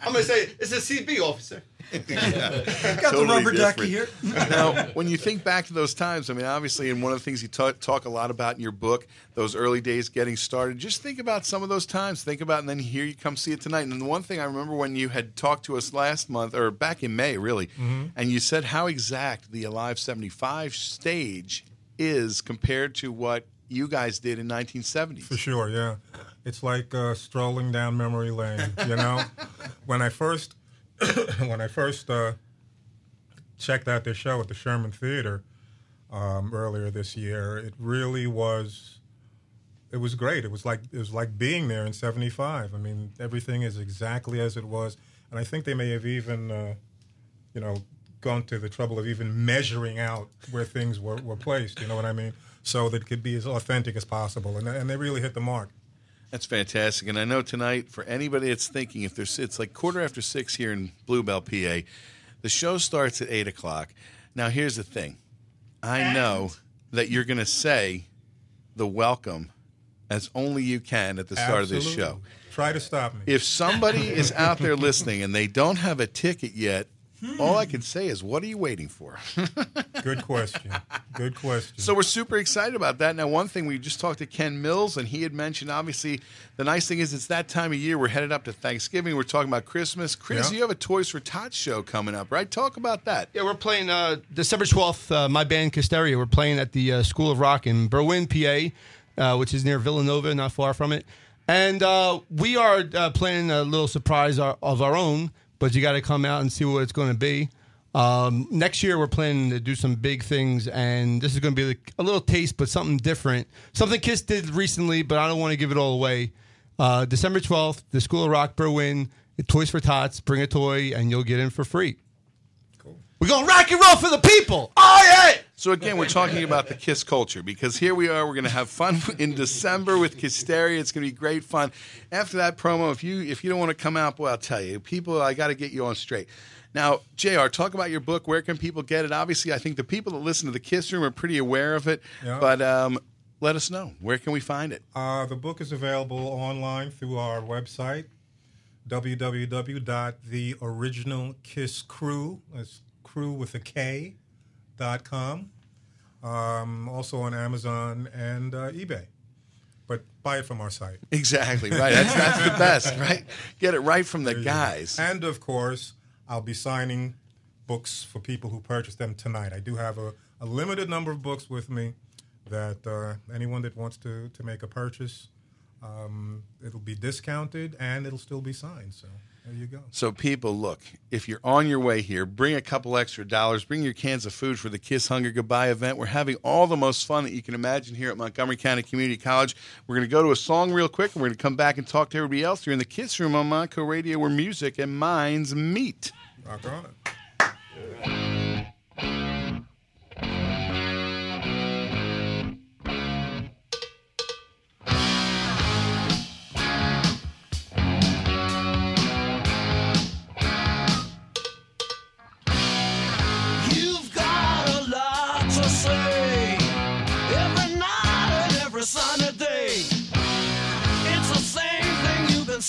I'm gonna say it's a CB officer. Got the rubber ducky here. now, when you think back to those times, I mean, obviously, and one of the things you ta- talk a lot about in your book, those early days getting started, just think about some of those times. Think about, and then here you come see it tonight. And the one thing I remember when you had talked to us last month, or back in May, really, Mhm. and you said how exact the Alive 75 stage is compared to what you guys did in 1970s. For sure, yeah. It's like uh, strolling down memory lane. You know, when I first when I first uh, checked out their show at the Sherman Theater um, earlier this year, it really was. It was great. It was like it was like being there in '75. I mean, everything is exactly as it was, and I think they may have even, uh, you know, gone to the trouble of even measuring out where things were, were placed. You know what I mean? So that it could be as authentic as possible, and and they really hit the mark. That's fantastic. And I know tonight, for anybody that's thinking, if there's it's like quarter after six here in Blue Bell, PA, the show starts at eight o'clock. Now, here's the thing I know that you're going to say the welcome as only you can at the start of this show. Try to stop me. If somebody is out there listening and they don't have a ticket yet, all I can say is, what are you waiting for? Good question. Good question. So we're super excited about that. Now, one thing we just talked to Ken Mills, and he had mentioned obviously the nice thing is it's that time of year. We're headed up to Thanksgiving. We're talking about Christmas. Chris, Yeah. you have a Toys for Tots show coming up, right? Talk about that. Yeah, we're playing uh, December 12th. Uh, my band Casteria. We're playing at the uh, School of Rock in Berwyn, PA, uh, which is near Villanova, not far from it. And uh, we are uh, planning a little surprise of our own, but you got to come out and see what it's going to be. Um, next year, we're planning to do some big things, and this is going to be like a little taste, but something different. Something Kiss did recently, but I don't want to give it all away. Uh, December 12th, the School of Rock, Berwyn, Toys for Tots. Bring a toy, and you'll get in for free. Cool. We're going to rock and roll for the people. Oh, yeah. So again, we're talking about the Kiss culture because here we are. We're going to have fun in December with Kisteria. It's going to be great fun. After that promo, if you if you don't want to come out, boy, I'll tell you, people, I got to get you on straight. Now, Jr., talk about your book. Where can people get it? Obviously, I think the people that listen to the Kiss Room are pretty aware of it. Yeah. But um, let us know where can we find it. Uh, the book is available online through our website, www.theoriginalkisscrew, that's crew with a K, dot com. Um, also on Amazon and uh, eBay. But buy it from our site. Exactly right. That's that's the best, right? Get it right from the guys. And of course, I'll be signing books for people who purchase them tonight. I do have a, a limited number of books with me that uh, anyone that wants to, to make a purchase, um, it'll be discounted and it'll still be signed. So there you go. So, people, look, if you're on your way here, bring a couple extra dollars, bring your cans of food for the Kiss Hunger Goodbye event. We're having all the most fun that you can imagine here at Montgomery County Community College. We're going to go to a song real quick, and we're going to come back and talk to everybody else. You're in the Kiss Room on Monco Radio where music and minds meet. Rock on.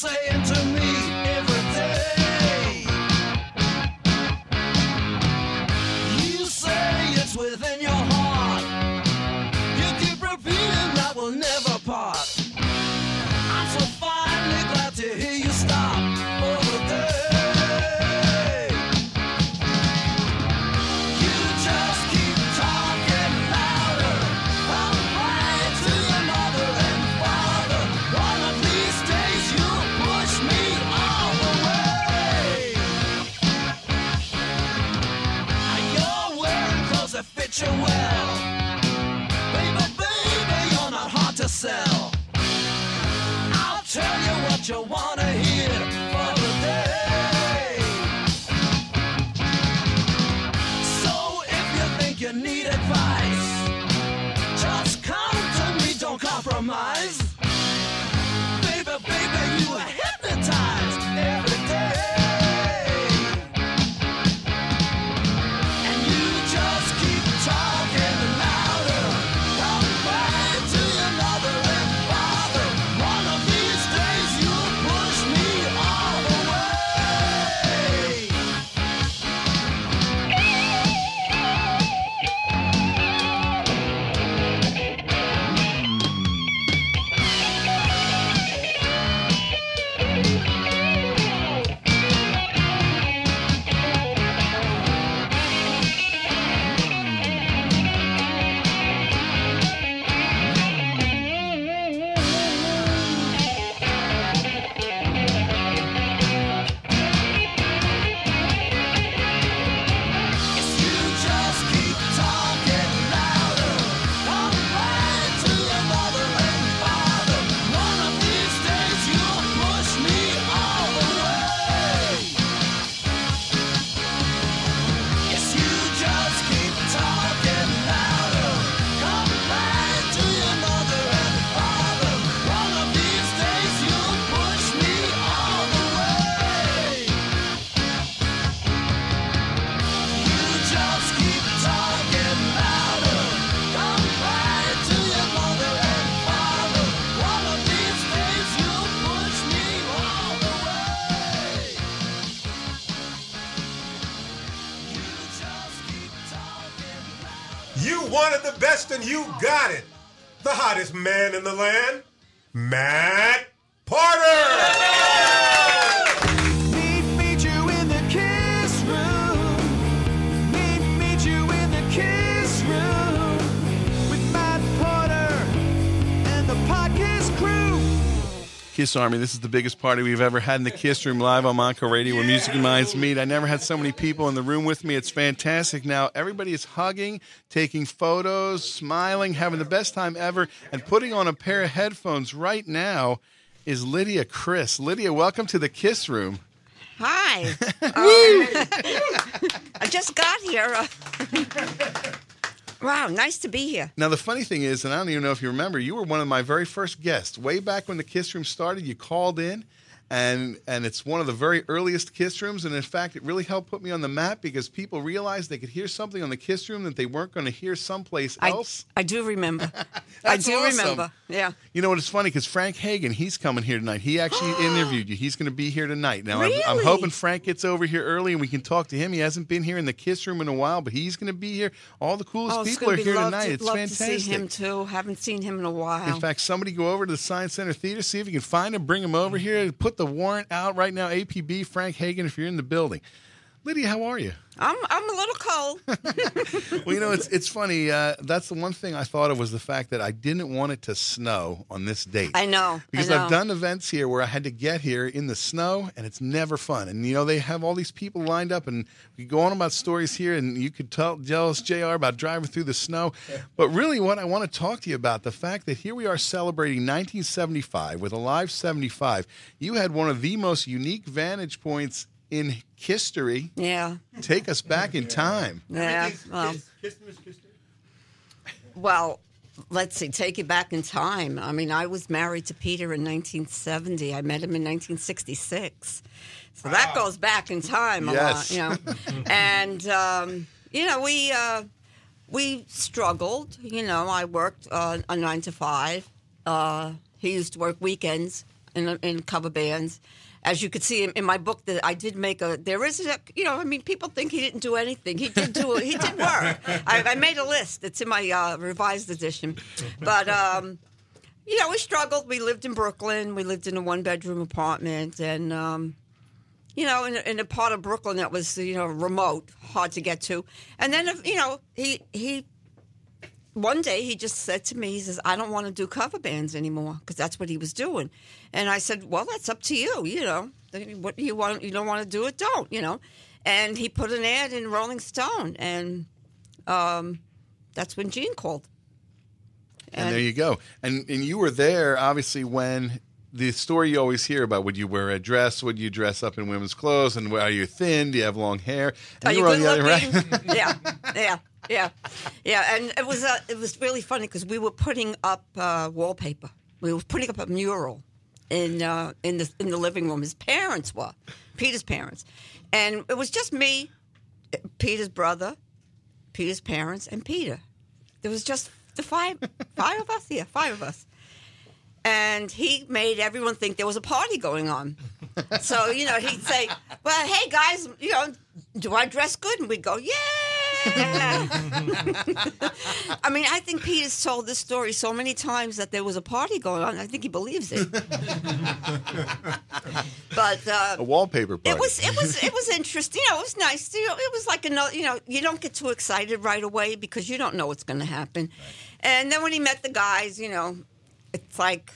Thing treat you Kiss Army, this is the biggest party we've ever had in the Kiss Room live on Monco Radio where music and minds meet. I never had so many people in the room with me. It's fantastic. Now everybody is hugging, taking photos, smiling, having the best time ever, and putting on a pair of headphones right now is Lydia Criss. Lydia, welcome to the Kiss Room. Hi. Um, I just got here. Wow, nice to be here. Now the funny thing is, and I don't even know if you remember, you were one of my very first guests. Way back when the Kiss Room started, you called in and and it's one of the very earliest Kiss Rooms, and in fact, it really helped put me on the map because people realized they could hear something on the Kiss Room that they weren't going to hear someplace I, else. I do remember. I do awesome. remember. Yeah. You know what? It's funny because Frank Hagen, he's coming here tonight. He actually interviewed you. He's going to be here tonight. Now, I'm, I'm hoping Frank gets over here early and we can talk to him. He hasn't been here in the Kiss Room in a while, but he's going to be here. All the coolest Oh, people are here tonight. To, it's love fantastic. to see him too. Haven't seen him in a while. In fact, somebody go over to the Science Center Theater, see if you can find him, bring him over mm-hmm. here, put the warrant out right now. APB, Frank Hagen, if you're in the building. Lydia, how are you? I'm I'm a little cold. Well, you know, it's it's funny. Uh, that's the one thing I thought of was the fact that I didn't want it to snow on this date. I know. Because I know. I've done events here where I had to get here in the snow, and it's never fun. And you know, they have all these people lined up, and we go on about stories here, and you could tell jealous Jr. about driving through the snow. But really, what I want to talk to you about the fact that here we are celebrating 1975 with Alive 75. You had one of the most unique vantage points in history. Yeah. Take us back in time. Yeah. Well, well, let's see. Take it back in time. I mean, I was married to Peter in 1970. I met him in 1966. So that goes back in time a Yes. lot, you know. and um, you know, we uh, we struggled. You know, I worked uh, a nine to five. Uh, he used to work weekends in in cover bands. As you could see in, in my book, that I did make a. There is a. You know, I mean, people think he didn't do anything. He did do. He did work. I, I made a list. It's in my uh, revised edition. But um, you know, we struggled. We lived in Brooklyn. We lived in a one bedroom apartment, and um, you know, in, in a part of Brooklyn that was you know remote, hard to get to. And then you know, he he one day he just said to me, he says, I don't want to do cover bands anymore because that's what he was doing. And I said, well, that's up to you. You know, what you want, you don't want to do it, don't, you know. And he put an ad in Rolling Stone and, um, that's when Gene called. And, there you go. And and you were there obviously when the story you always hear about would you wear a dress? Would you dress up in women's clothes? And are you thin? Do you have long hair? And Are you good looking? yeah, yeah, yeah, yeah. And it was uh, it was really funny because we were putting up uh, wallpaper. We were putting up a mural in uh, in the in the living room. His parents were Peter's parents, and it was just me, Peter's brother, Peter's parents, and Peter. There was just the five five of us. Yeah, five of us. And he made everyone think there was a party going on. So, you know, he'd say, Well, hey guys, you know, do I dress good? And we'd go, Yeah. I mean, I think Peter's told this story so many times that there was a party going on. I think he believes it. but uh, A wallpaper party. it was it was it was interesting. You know, it was nice. You know, it was like another. You know, you don't get too excited right away because you don't know what's going to happen. And then when he met the guys, you know, it's like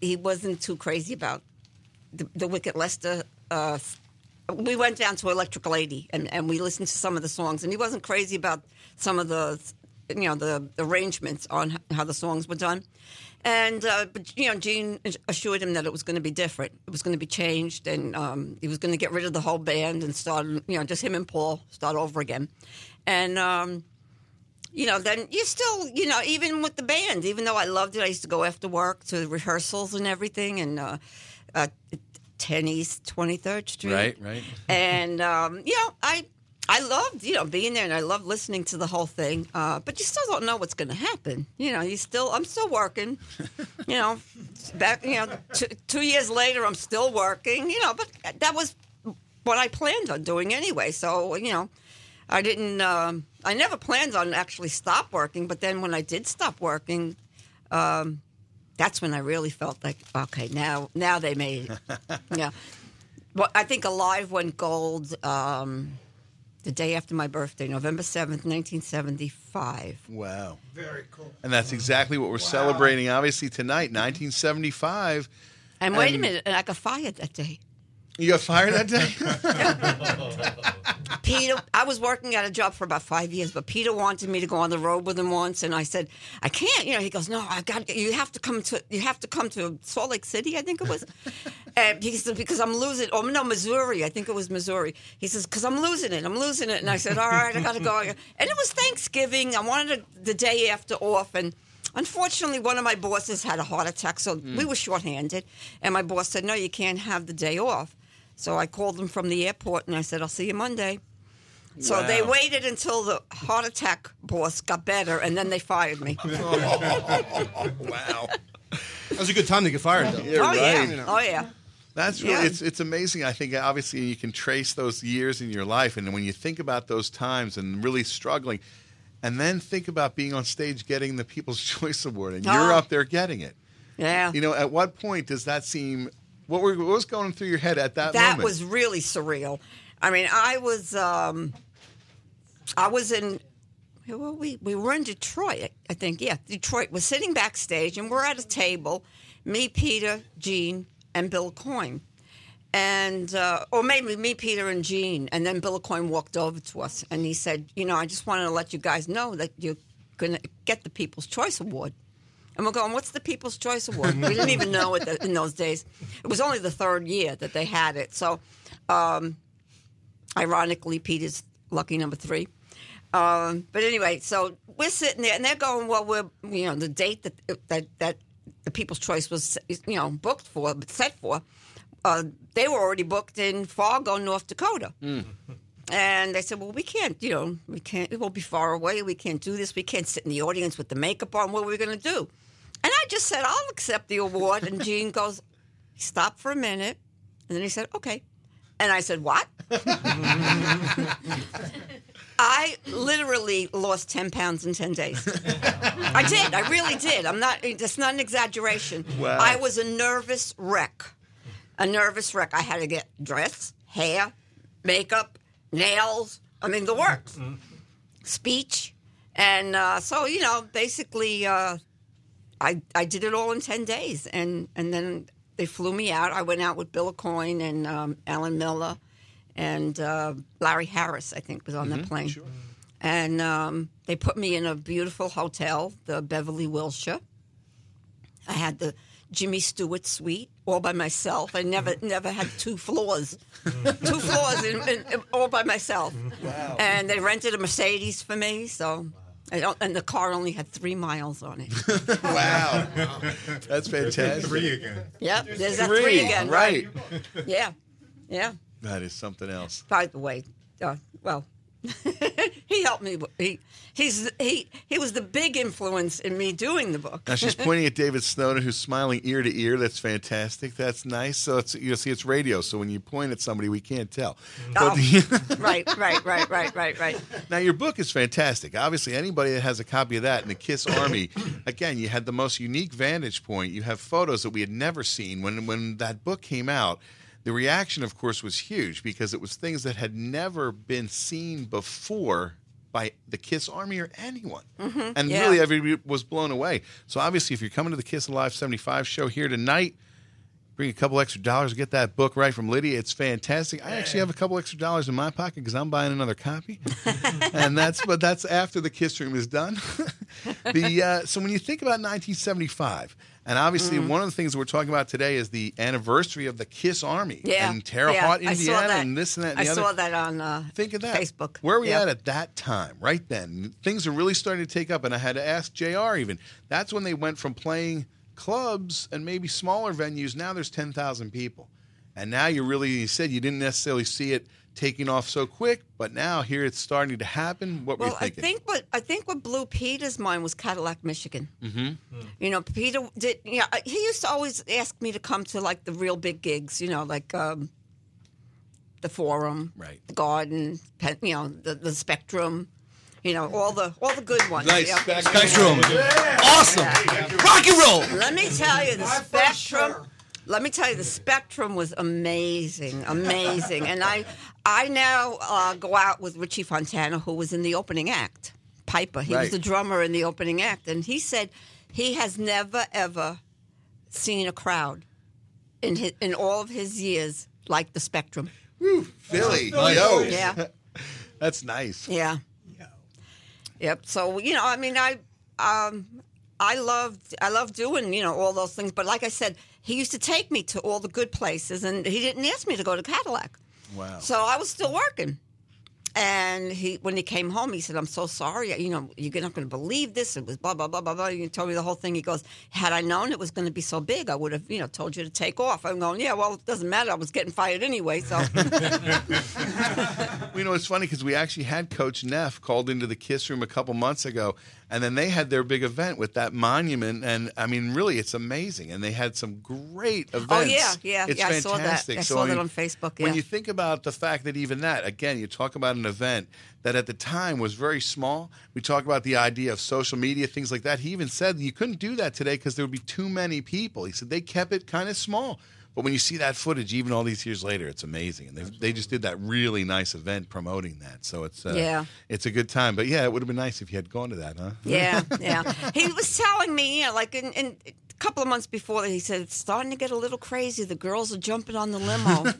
he wasn't too crazy about the, the Wicked Lester. Uh, we went down to Electric Lady and, and we listened to some of the songs, and he wasn't crazy about some of the, you know, the arrangements on how the songs were done. And uh, but you know, Gene assured him that it was going to be different. It was going to be changed, and um, he was going to get rid of the whole band and start, you know, just him and Paul start over again. And um, you know, then you still, you know, even with the band, even though I loved it, I used to go after work to rehearsals and everything, and uh, uh, 10 East 23rd Street. Right, right. And, um, you know, I. I loved, you know, being there, and I loved listening to the whole thing. Uh, but you still don't know what's going to happen. You know, you still, I'm still working. You know, back, you know, two, two years later, I'm still working. You know, but that was what I planned on doing anyway. So, you know, I didn't. Um, I never planned on actually stop working, but then when I did stop working, um, that's when I really felt like, okay, now now they made it. yeah. Well, I think Alive went gold um, the day after my birthday, November seventh, nineteen seventy five. Wow. Very cool. And that's exactly what we're celebrating, obviously, tonight, 1975. And wait a minute, and I got fired that day. You got fired that day? Peter, I was working at a job for about five years, but Peter wanted me to go on the road with him once, and I said, "I can't." You know, he goes, "No, I got. You have to come to. You have to come to Salt Lake City, I think it was." and he said, "Because I'm losing." Oh no, Missouri. I think it was Missouri. He says, "Because I'm losing it. I'm losing it." And I said, "All right, I got to go." And it was Thanksgiving. I wanted it the day after off, and. Unfortunately, one of my bosses had a heart attack, so hmm. we were shorthanded. And my boss said, No, you can't have the day off. So I called them from the airport and I said, I'll see you Monday. So they waited until the heart attack boss got better and then they fired me. wow. That was a good time to get fired, though. Yeah, oh, right. yeah. Oh, yeah. That's really Yeah. it's it's amazing. I think obviously you can trace those years in your life, and when you think about those times and really struggling, and then think about being on stage getting the People's Choice Award, and you're Oh. up there getting it. Yeah. You know, at what point does that seem? What, were, what was going through your head at that, moment? that moment? was really surreal. I mean, I was um, I was in well, we we were in Detroit, I think. Yeah, Detroit. We're sitting backstage and we're at a table, me, Peter, Gene, and Bill Aucoin. And uh, or maybe me, Peter, and Gene, and then Bill Aucoin walked over to us and he said, "You know, I just wanted to let you guys know that you're going to get the People's Choice Award." And we're going, what's the People's Choice Award? We didn't even know it in those days. It was only the third year that they had it. So, um, ironically, Peter's lucky number three. Um, but anyway, so we're sitting there, and they're going, well, we're, you know, the date that that that the People's Choice was, you know, booked for, set for, uh, they were already booked in Fargo, North Dakota. And they said, well, we can't, you know, we can't, it will be far away. We can't do this. We can't sit in the audience with the makeup on. What are we going to do? I just said, I'll accept the award. And Gene goes, he stopped for a minute. And then he said, okay. And I said, what? I literally lost 10 pounds in 10 days. I did. I really did. I'm not, it's not an exaggeration. Wow. I was a nervous wreck. A nervous wreck. I had to get dress, hair, makeup, nails. I mean, the works. Speech. And uh, so, you know, basically, uh, I, I did it all in 10 days. And, and then they flew me out. I went out with Bill Aucoin and um, Alan Miller and uh, Larry Harris, I think, was on Mm-hmm. that plane. and um, they put me in a beautiful hotel, the Beverly Wilshire. I had the Jimmy Stewart suite all by myself. I never never had two floors, two floors in, in, all by myself. Wow. And they rented a Mercedes for me, so. Don't, and the car only had three miles on it. wow. That's fantastic. Three again. Yep, there's that Three, three again. right. Yeah, yeah. That is something else. By the way, uh, well, he helped me. He he's he he was the big influence in me doing the book. Now she's pointing at David Snowden, who's smiling ear to ear. That's fantastic. That's nice. So it's you see, it's radio. So when you point at somebody, we can't tell. Oh, But- right, right, right, right, right, right. Now your book is fantastic. Obviously, anybody that has a copy of that in the Kiss Army, again, you had the most unique vantage point. You have photos that we had never seen when when that book came out. The reaction, of course, was huge because it was things that had never been seen before by the Kiss Army or anyone. Mhm, And yeah. really, everybody was blown away. So obviously, if you're coming to the Kiss Alive 75 show here tonight, bring a couple extra dollars to get that book right from Lydia. It's fantastic. I actually have a couple extra dollars in my pocket because I'm buying another copy, and that's but that's after the Kiss Room is done. the uh, so when you think about 1975. And obviously, Mm. one of the things we're talking about today is the anniversary of the Kiss Army Yeah, and Terre yeah, Haute, Indiana, and this and that. And I saw that on uh, Think of that. Facebook. Where are we Yeah. at at that time? Right then, things are really starting to take up, and I had to ask Jr. Even that's when they went from playing clubs and maybe smaller venues. Now there's ten thousand people, and now you really you said you didn't necessarily see it taking off so quick, but now here it's starting to happen. What were Well, you I thinking? think what I think what blew Peter's mind was Cadillac, Michigan. mm-hmm. You know, Peter did. Yeah, he used to always ask me to come to like the real big gigs. You know, like um, the Forum, right, the Garden, you know, the, the Spectrum. You know, all the all the good ones. Nice. yeah. Spectrum. Awesome. Rock and roll. Let me tell you, the Spectrum. Let me tell you, the Spectrum was amazing, amazing, and I, I now uh, go out with Richie Fontana, who was in the opening act. Piper, he Right. was the drummer in the opening act, and he said he has never ever seen a crowd in his, in all of his years like the Spectrum. Philly, Nice. yo, Yeah. that's nice. Yeah. Yep. So you know, I mean, I um, I loved I loved doing you know all those things, but like I said, he used to take me to all the good places, and he didn't ask me to go to Cadillac. Wow. So I was still working. And he, when he came home, he said, "I'm so sorry. You know, you're not going to believe this. It was blah blah blah blah blah." He told me the whole thing. He goes, "Had I known it was going to be so big, I would have, you know, told you to take off." I'm going, "Yeah, well, it doesn't matter. I was getting fired anyway." So Well, you know, it's funny because we actually had Coach Neff called into the Kiss Room a couple months ago, and then they had their big event with that monument, and I mean, really, it's amazing, and they had some great oh, events. Oh, yeah, yeah, it's yeah, I saw that. fantastic. I So, saw that mean, on Facebook, When you think about the fact that even that, again, you talk about an event that at the time was very small. We talk about the idea of social media, things like that. He even said you couldn't do that today because there would be too many people. He said they kept it kind of small. But when you see that footage, even all these years later, it's amazing, and they, they just did that really nice event promoting that. So it's uh, Yeah. it's a good time. But yeah, it would have been nice if you had gone to that, huh? Yeah, yeah. He was telling me, you know, like in, in a couple of months before that, he said it's starting to get a little crazy. The girls are jumping on the limo.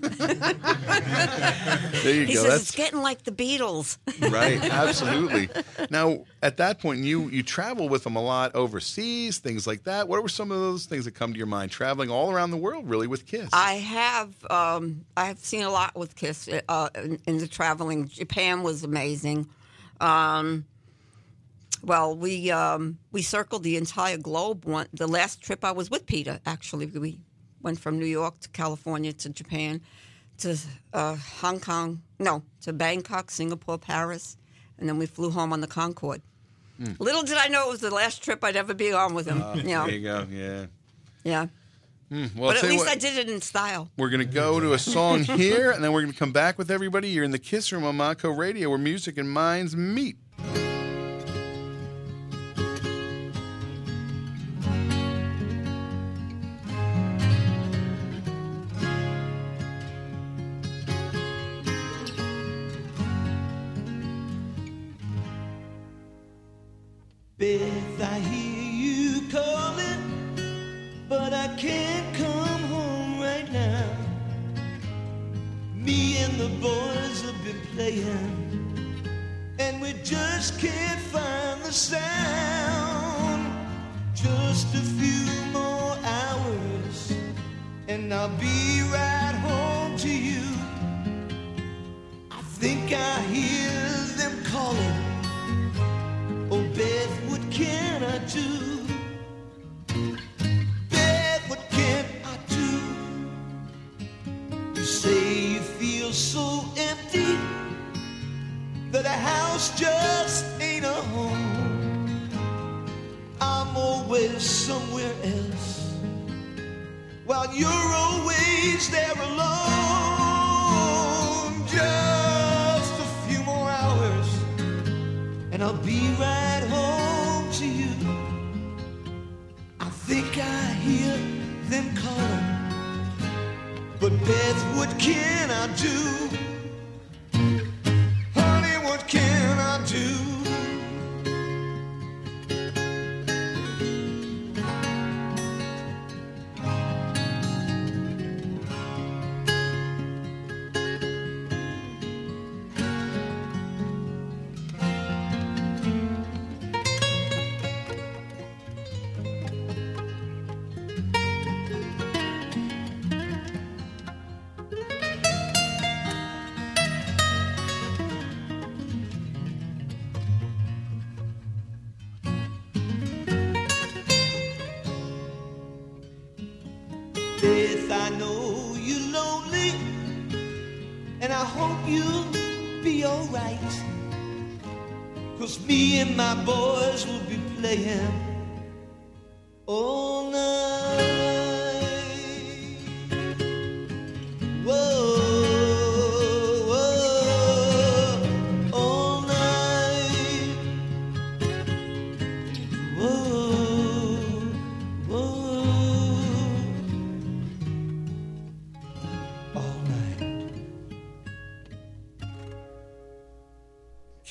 There you he go. says That's it's getting like the Beatles. right, absolutely. Now, at that point, you you travel with them a lot overseas, things like that. What were some of those things that come to your mind? Traveling all around the world, really, with Kiss. I have, um, I have seen a lot with Kiss uh, in, in the traveling. Japan was amazing. Um, well, we um, we circled the entire globe. One, the last trip I was with Peter, actually, we went from New York to California to Japan to uh, Hong Kong, no, to Bangkok, Singapore, Paris, and then we flew home on the Concorde. Mm. Little did I know it was the last trip I'd ever be on with him. Uh, you know. There you go. Yeah. Yeah. Mm, well, but at least what, I did it in style. We're going to go to a song here, and then we're going to come back with everybody. You're in the Kiss Room on Monco Radio, where music and minds meet. Beth, I hear you calling, but I can't come home right now. Me and the boys have been playing, and we just can't find the sound. Just a few more hours, and I'll be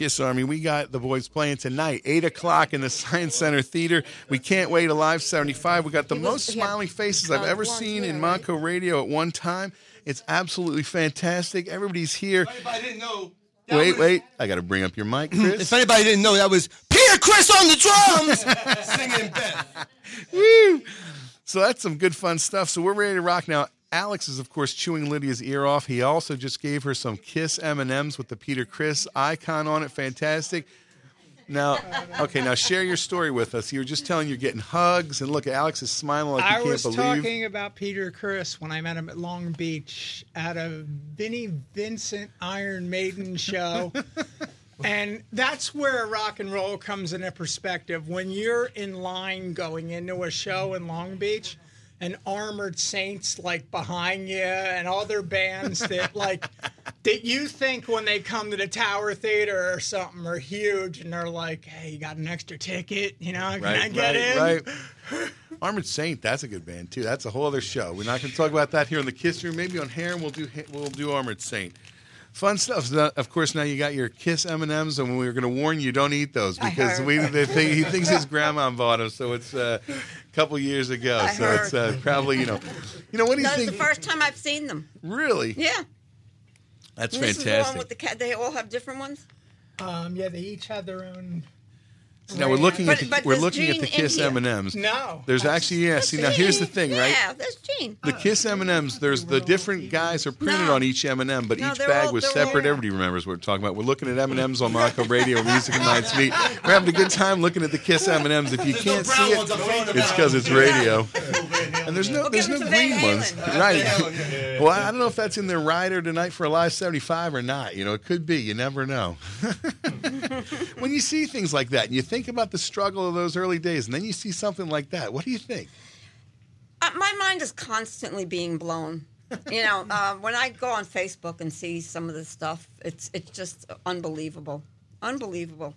Kiss Army, we got the boys playing tonight, 8 o'clock in the Science Center Theater. We can't wait. Alive 75. We got the most smiling faces I've ever seen in Monco Radio at one time. It's absolutely fantastic. Everybody's here. I didn't know. Wait, wait. I got to bring up your mic, Chris. If anybody didn't know, that was Peter Criss on the drums singing Beth. Woo! So that's some good fun stuff. So we're ready to rock now. Alex is of course chewing Lydia's ear off. He also just gave her some Kiss M and M's with the Peter Criss icon on it. Fantastic. Now, okay, now share your story with us. You were just telling you're getting hugs, and look, Alex is smiling like I you can't believe. I was talking about Peter Criss when I met him at Long Beach at a Vinnie Vincent Iron Maiden show. and that's where rock and roll comes into perspective. When you're in line going into a show in Long Beach, and Armored Saints like behind you, and other bands that like that you think when they come to the Tower Theater or something are huge, and they're like, "Hey, you got an extra ticket? You know, can I Right, get right, in?" right. Armored Saint, that's a good band too. That's a whole other show. We're not going to talk about that here in the Kiss Room. Maybe on Harem we'll do we'll do Armored Saint. Fun stuff. So, of course, now you got your Kiss M and M's, and we were going to warn you, don't eat those because we they think, he thinks his grandma bought them. So it's uh, a couple years ago. I so it's uh, probably you know, you know what do you That's think? the first time I've seen them. Really? Yeah. That's And This is the one with the cat. They all have different ones. Um, yeah, they each had their own. Now we're looking But- at the, but we're there's looking at the Kiss. M and M's. No. There's actually yeah. See now here's the thing, right? Yeah, that's Gene. The Kiss M and M's. There's the different guys are printed No. on each M and M, but No, each bag all- was separate. all- Everybody remembers what we're talking about. We're looking at M and M's on Monco Radio, Music and Nights Meet. We're having a good time looking at the Kiss M and M's. If you can't see it, it's because it's radio. And there's no there's no green ones, right? Well, I don't know if that's in their rider tonight for Alive 75 or not. You know, it could be. You never know. when you see things like that and you think about the struggle of those early days, and then you see something like that, what do you think? Uh, my mind is constantly being blown. You know, uh, when I go on Facebook and see some of this stuff, it's it's just unbelievable, unbelievable.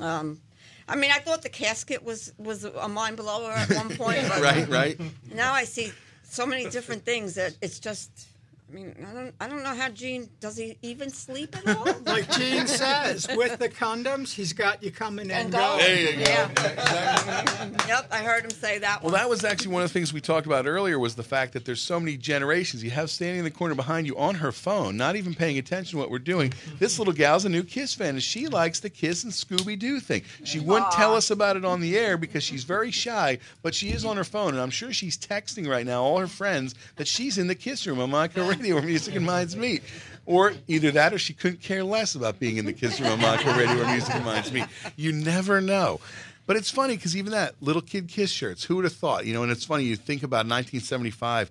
Um, I mean, I thought the casket was was a mind blower at one point, but Right, right. Now I see so many different things that it's just mean, I don't, I don't know how Gene does he even sleep at all? Like Gene says, with the condoms, he's got you coming and, And going. going. There you go. yep, I heard him say that. Well, one. that was actually one of the things we talked about earlier was the fact that there's so many generations. You have standing in the corner behind you on her phone, not even paying attention to what we're doing. This little gal's a new Kiss fan, and she likes the Kiss and Scooby Doo thing. She wouldn't tell us about it on the air because she's very shy, but she is on her phone, and I'm sure she's texting right now all her friends that she's in the Kiss room on Monco Radio where music and minds meet. Or either that or she couldn't care less about being in the Kiss room on Monco Radio where music and minds meet. You never know. But it's funny because even that little kid kiss shirts, who would have thought? You know, and it's funny, you think about 1975,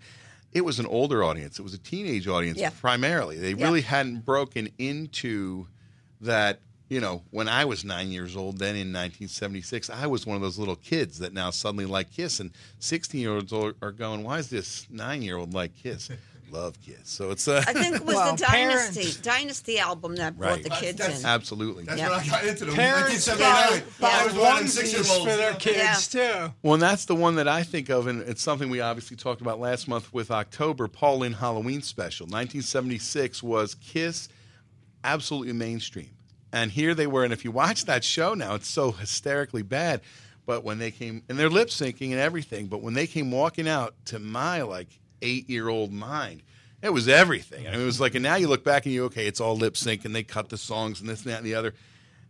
it was an older audience, it was a teenage audience Yeah. primarily. They Yeah. really hadn't broken into that. You know, when I was nine years old, then in 1976, I was one of those little kids that now suddenly like Kiss, and 16 year olds are are going, "Why is this nine year old like Kiss?" Love Kiss. So it's. Uh, I think it was Well, the parents- Dynasty Dynasty album that brought Right. the kids in. Absolutely. That's Yeah. when I got into them. Parents 1979. buy I was one of them onesies six-year-olds. for their kids too. Well, and that's the one that I think of, and it's something we obviously talked about last month with October, Paul Lynde Halloween special. 1976 was Kiss, absolutely mainstream. And here they were, and if you watch that show now, it's so hysterically bad. But when they came, and they're lip syncing and everything, but when they came walking out to my like eight year old mind, it was everything. I mean, it was like, and now you look back and you, okay, it's all lip sync, and they cut the songs and this and that and the other.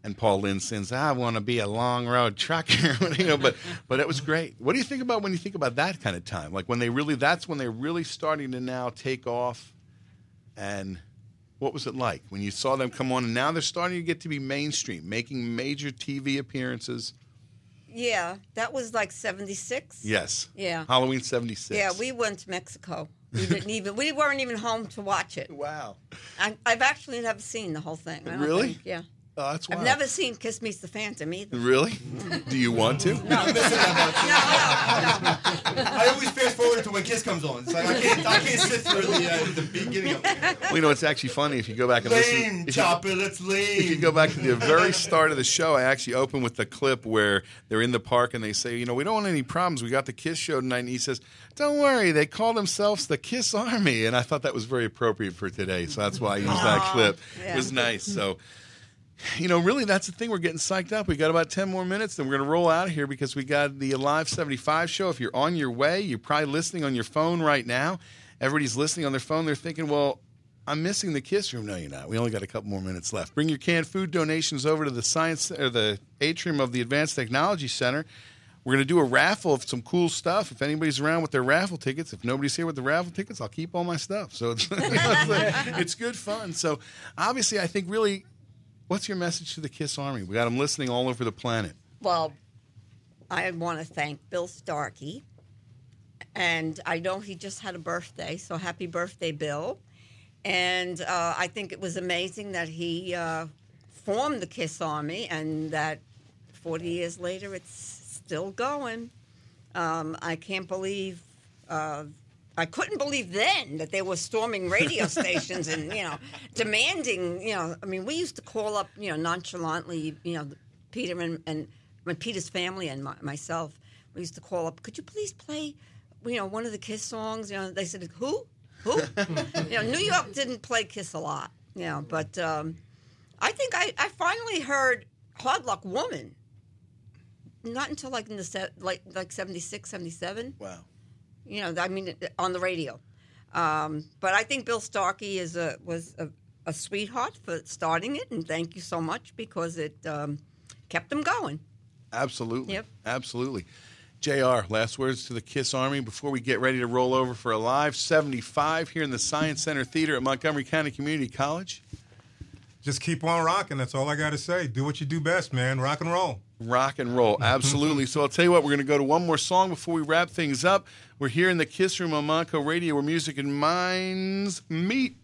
And Paul Lynde sings, "I want to be a long road trucker," you know. But but it was great. What do you think about when you think about that kind of time? Like when they really, that's when they're really starting to now take off. And what was it like when you saw them come on? And now they're starting to get to be mainstream, making major TV appearances. Yeah, that was like '76. Yes. Yeah. Halloween '76. Yeah, we went to Mexico. We didn't even. We weren't even home to watch it. Wow. I, I've actually never seen the whole thing. I Really? think. Yeah. Oh, that's I've never seen Kiss Meets the Phantom either. Really? Do you want to? I always fast forward to when Kiss comes on. It's like I can't, I can't sit through the, uh, the beginning of it. Well, you know, it's actually funny if you go back and listen. Lame, if you- Chopper, let's leave. If you go back to the very start of the show, I actually open with the clip where they're in the park and they say, you know, we don't want any problems. We got the Kiss show tonight. And he says, don't worry, they call themselves the Kiss Army. And I thought that was very appropriate for today. So that's why I used that clip. yeah. It was nice. So, you know, really, that's the thing. We're getting psyched up. We got about 10 more minutes, then we're going to roll out of here because we got the Alive 75 show. If you're on your way, you're probably listening on your phone right now. Everybody's listening on their phone. They're thinking, well, I'm missing the kiss room. No, you're not. We only got a couple more minutes left. Bring your canned food donations over to the science or the atrium of the Advanced Technology Center. We're going to do a raffle of some cool stuff. If anybody's around with their raffle tickets, if nobody's here with the raffle tickets, I'll keep all my stuff. So it's, it's good fun. So obviously, I think really, what's your message to the Kiss Army? We got them listening all over the planet. Well, I want to thank Bill Starkey. And I know he just had a birthday, so happy birthday, Bill. And uh, I think it was amazing that he uh, formed the Kiss Army and that 40 years later it's still going. Um, I can't believe, uh, I couldn't believe then that they were storming radio stations and, you know, demanding, you know, I mean, we used to call up, you know, nonchalantly, you know, Peter and, and my, Peter's family and my, myself, we used to call up, could you please play, you know, one of the Kiss songs? You know, they said, who? Who? you know, New York didn't play Kiss a lot, you know, but um, I think I, I finally heard Hard Luck Woman. Not until like in the set, like like 76, 77. Wow. You know, I mean, on the radio. Um, but I think Bill Starkey is a was a, a sweetheart for starting it, and thank you so much because it um, kept them going. Absolutely. Yep. Absolutely. JR, last words to the Kiss Army before we get ready to roll over for Alive 75 here in the Science Center Theater at Montgomery County Community College. Just keep on rocking. That's all I got to say. Do what you do best, man. Rock and roll. Rock and roll, mm-hmm. absolutely. so I'll tell you what, we're going to go to one more song before we wrap things up. We're here in the Kiss Room on Monco Radio where music and minds meet.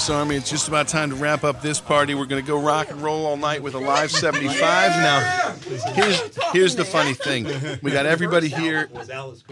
Kiss Army. It's just about time to wrap up this party. We're going to go rock and roll all night with Alive 75. Now, here's, here's the funny thing we got everybody here.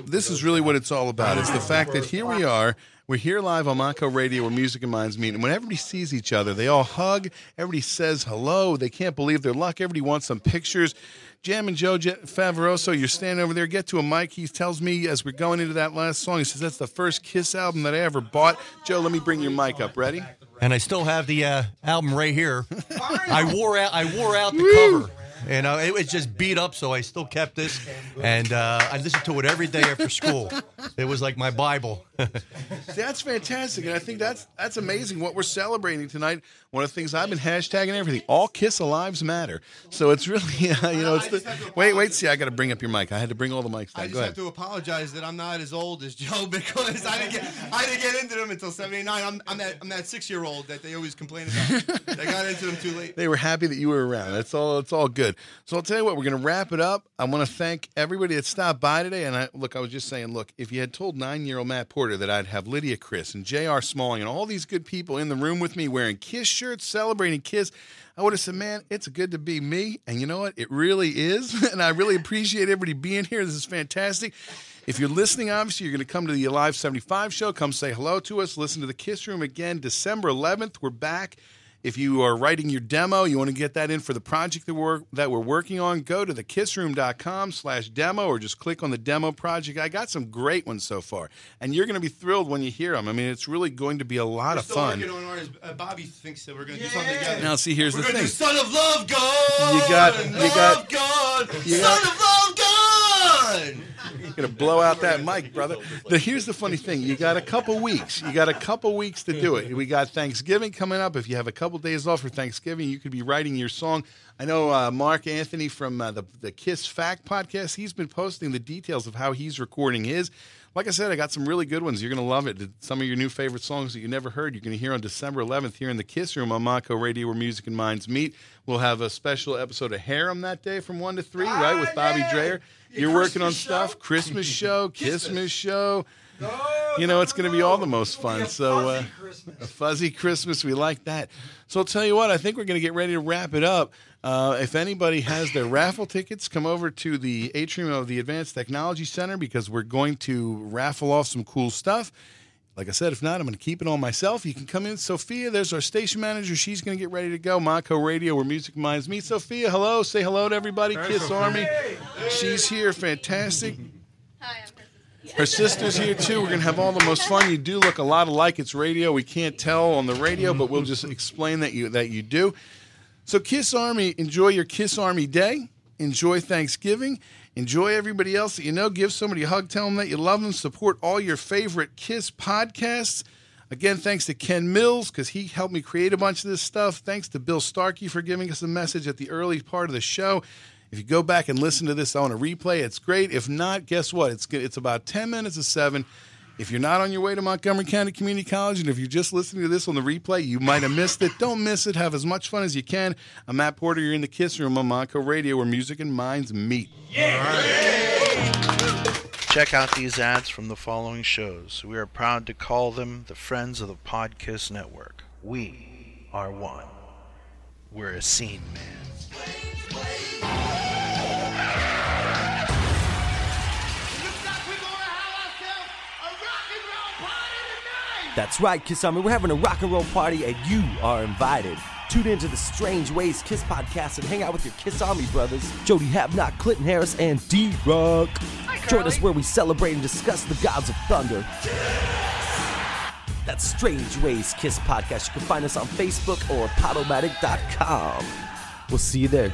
This is really what it's all about. It's the fact that here we are. We're here live on Monco Radio where Music and Minds meet. And when everybody sees each other, they all hug. Everybody says hello. They can't believe their luck. Everybody wants some pictures. Jam and Joe Favoroso, you're standing over there. Get to a mic. He tells me as we're going into that last song, he says, That's the first Kiss album that I ever bought. Joe, let me bring your mic up. Ready? And I still have the uh, album right here. I wore out. I wore out the cover. You know, it was just beat up, so I still kept this, and uh, I listened to it every day after school. It was like my Bible. That's fantastic, and I think that's that's amazing what we're celebrating tonight. One of the things I've been hashtagging everything. All Kiss Lives Matter. So it's really, uh, you know, it's the wait, wait. See, I got to bring up your mic. I had to bring all the mics I just Go have ahead. to apologize that I'm not as old as Joe because I didn't get I didn't get into them until '79. I'm, I'm that I'm that six year old that they always complain about. I got into them too late. They were happy that you were around. That's all. It's all good. So I'll tell you what. We're going to wrap it up. I want to thank everybody that stopped by today. And I look, I was just saying, look, if you had told nine-year-old Matt Porter that I'd have Lydia Criss and J.R. Smalling and all these good people in the room with me wearing Kiss shirts, celebrating Kiss, I would have said, man, it's good to be me. And you know what? It really is. and I really appreciate everybody being here. This is fantastic. If you're listening, obviously, you're going to come to the Alive 75 show. Come say hello to us. Listen to the Kiss Room again. December 11th, we're back. If you are writing your demo, you want to get that in for the project that we're, that we're working on, go to thekissroom.com slash demo or just click on the demo project. I got some great ones so far. And you're going to be thrilled when you hear them. I mean, it's really going to be a lot We're of fun. ours. Uh, Bobby thinks that we're going to do something together. Now, see, here's we're the thing. Do Son of Love God. You got- you Love got- God. you Son got- of Love God. You're gonna blow out that mic, brother. The, here's the funny thing: you got a couple weeks. You got a couple weeks to do it. We got Thanksgiving coming up. If you have a couple days off for Thanksgiving, you could be writing your song. I know uh, Mark Anthony from uh, the the Kiss Fact podcast. He's been posting the details of how he's recording his. Like I said, I got some really good ones. You're going to love it. Some of your new favorite songs that you never heard, you're going to hear on December 11th here in the Kiss Room on Monco Radio, where music and minds meet. We'll have a special episode of Harem that day from 1 to 3, right, with Bobby Dreyer. You're working on stuff. Christmas show, Christmas show. You know, it's going to be all the most fun. So, uh, a fuzzy Christmas, we like that. So, I'll tell you what, I think we're going to get ready to wrap it up. Uh, if anybody has their raffle tickets, come over to the atrium of the Advanced Technology Center because we're going to raffle off some cool stuff. Like I said, if not, I'm going to keep it on myself. You can come in. Sophia, there's our station manager. She's going to get ready to go. Monco Radio, where music minds meet. Sophia, hello. Say hello to everybody. Kiss Army. She's here. Fantastic. Hi, Emma. Her sister's here too. We're gonna have all the most fun. You do look a lot alike. It's radio. We can't tell on the radio, but we'll just explain that you that you do. So Kiss Army, enjoy your Kiss Army Day. Enjoy Thanksgiving. Enjoy everybody else that you know. Give somebody a hug. Tell them that you love them. Support all your favorite Kiss podcasts. Again, thanks to Ken Mills because he helped me create a bunch of this stuff. Thanks to Bill Starkey for giving us a message at the early part of the show. If you go back and listen to this on a replay, it's great. If not, guess what? It's good. It's about ten minutes of seven. If you're not on your way to Montgomery County Community College, and if you're just listening to this on the replay, you might have missed it. Don't miss it. Have as much fun as you can. I'm Matt Porter. You're in the Kiss Room on Monco Radio, where music and minds meet. Yeah. Check out these ads from the following shows. We are proud to call them the Friends of the Podkiss Network. We are one. We're a scene man. That's right, Kiss Army. We're having a rock and roll party, and you are invited. Tune into the Strange Ways Kiss podcast and hang out with your Kiss Army brothers, Jody Havnock, Clinton Harris, and D Rock. Join us where we celebrate and discuss the gods of thunder. That's Strange Ways Kiss podcast. You can find us on Facebook or Podomatic.com. We'll see you there.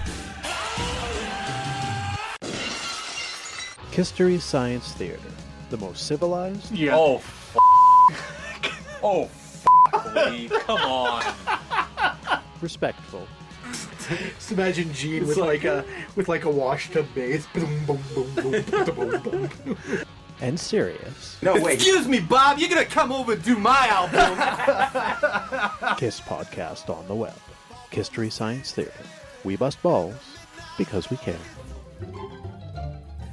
Kisstory Science Theater, the most civilized. Yeah. Oh, f- oh, f- Lee, come on. Respectful. Just imagine Gene with like a with like a wash tub bass. Boom, boom, boom, boom, boom, boom, boom. And serious. No, wait. Excuse me, Bob. You're gonna come over and do my album. Kiss podcast on the web. Kisstory Science Theater. We bust balls because we care.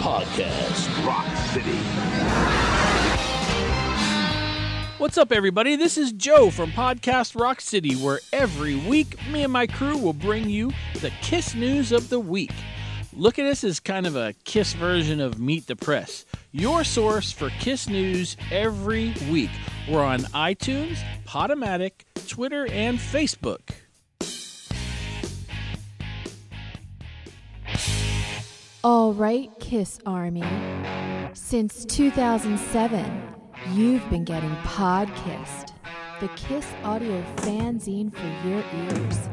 Podcast Rock City. What's up, everybody? This is Joe from Podcast Rock City, where every week me and my crew will bring you the Kiss news of the week. Look at us as kind of a Kiss version of Meet the Press, your source for Kiss news every week. We're on iTunes, Podomatic, Twitter, and Facebook. All right, Kiss Army. Since 2007, you've been getting Podkissed, the Kiss audio fanzine for your ears.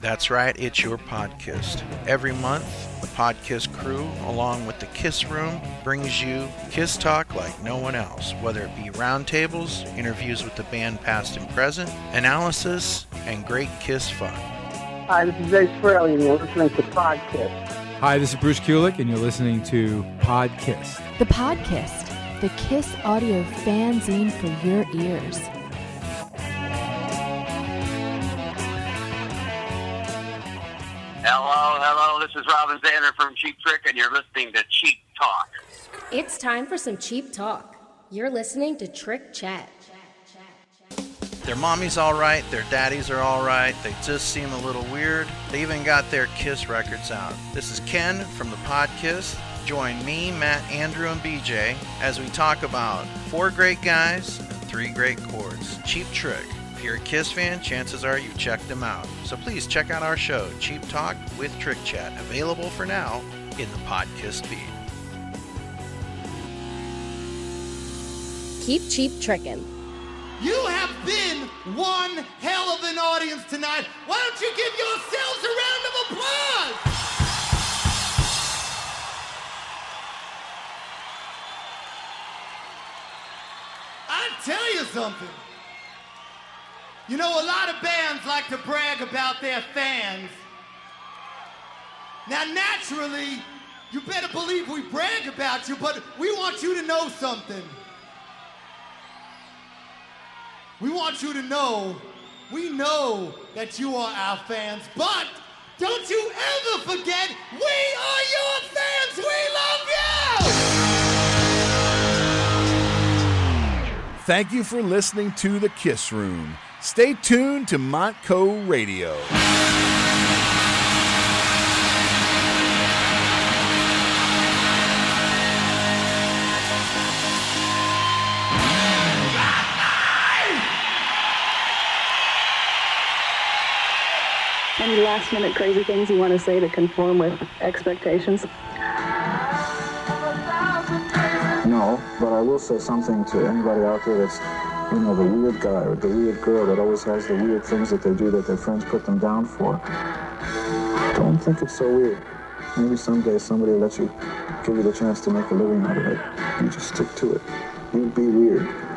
That's right, it's your podcast. Every month, the Podkiss crew, along with the Kiss Room, brings you Kiss Talk like no one else, whether it be roundtables, interviews with the band past and present, analysis, and great Kiss fun. Hi, this is Ace Frehley, and you're listening to Podkiss. Hi, this is Bruce Kulick, and you're listening to Podkiss. The Podkissed, the Kiss audio fanzine for your ears. Hello, hello. This is Robin Zander from Cheap Trick, and you're listening to Cheap Talk. It's time for some cheap talk. You're listening to Trick Chat. Their mommy's alright, their daddies are alright, they just seem a little weird. They even got their Kiss records out. This is Ken from the Podkiss. Join me, Matt, Andrew, and BJ as we talk about four great guys and three great chords. Cheap Trick. If you're a Kiss fan, chances are you've checked them out. So please check out our show, Cheap Talk with Trick Chat, available for now in the Podkiss feed. Keep cheap trickin'. You have been one hell of an audience tonight. Why don't you give yourselves a round of applause? I tell you something. You know, a lot of bands like to brag about their fans. Now, naturally, you better believe we brag about you, but we want you to know something. We want you to know, we know that you are our fans, but don't you ever forget, we are your fans. We love you. Thank you for listening to The Kiss Room. Stay tuned to Montco Radio. Last minute crazy things you want to say to conform with expectations? No, but I will say something to anybody out there that's, you know, the weird guy or the weird girl that always has the weird things that they do that their friends put them down for. Don't think it's so weird. Maybe someday somebody will let you, give you the chance to make a living out of it. You just stick to it. You be weird.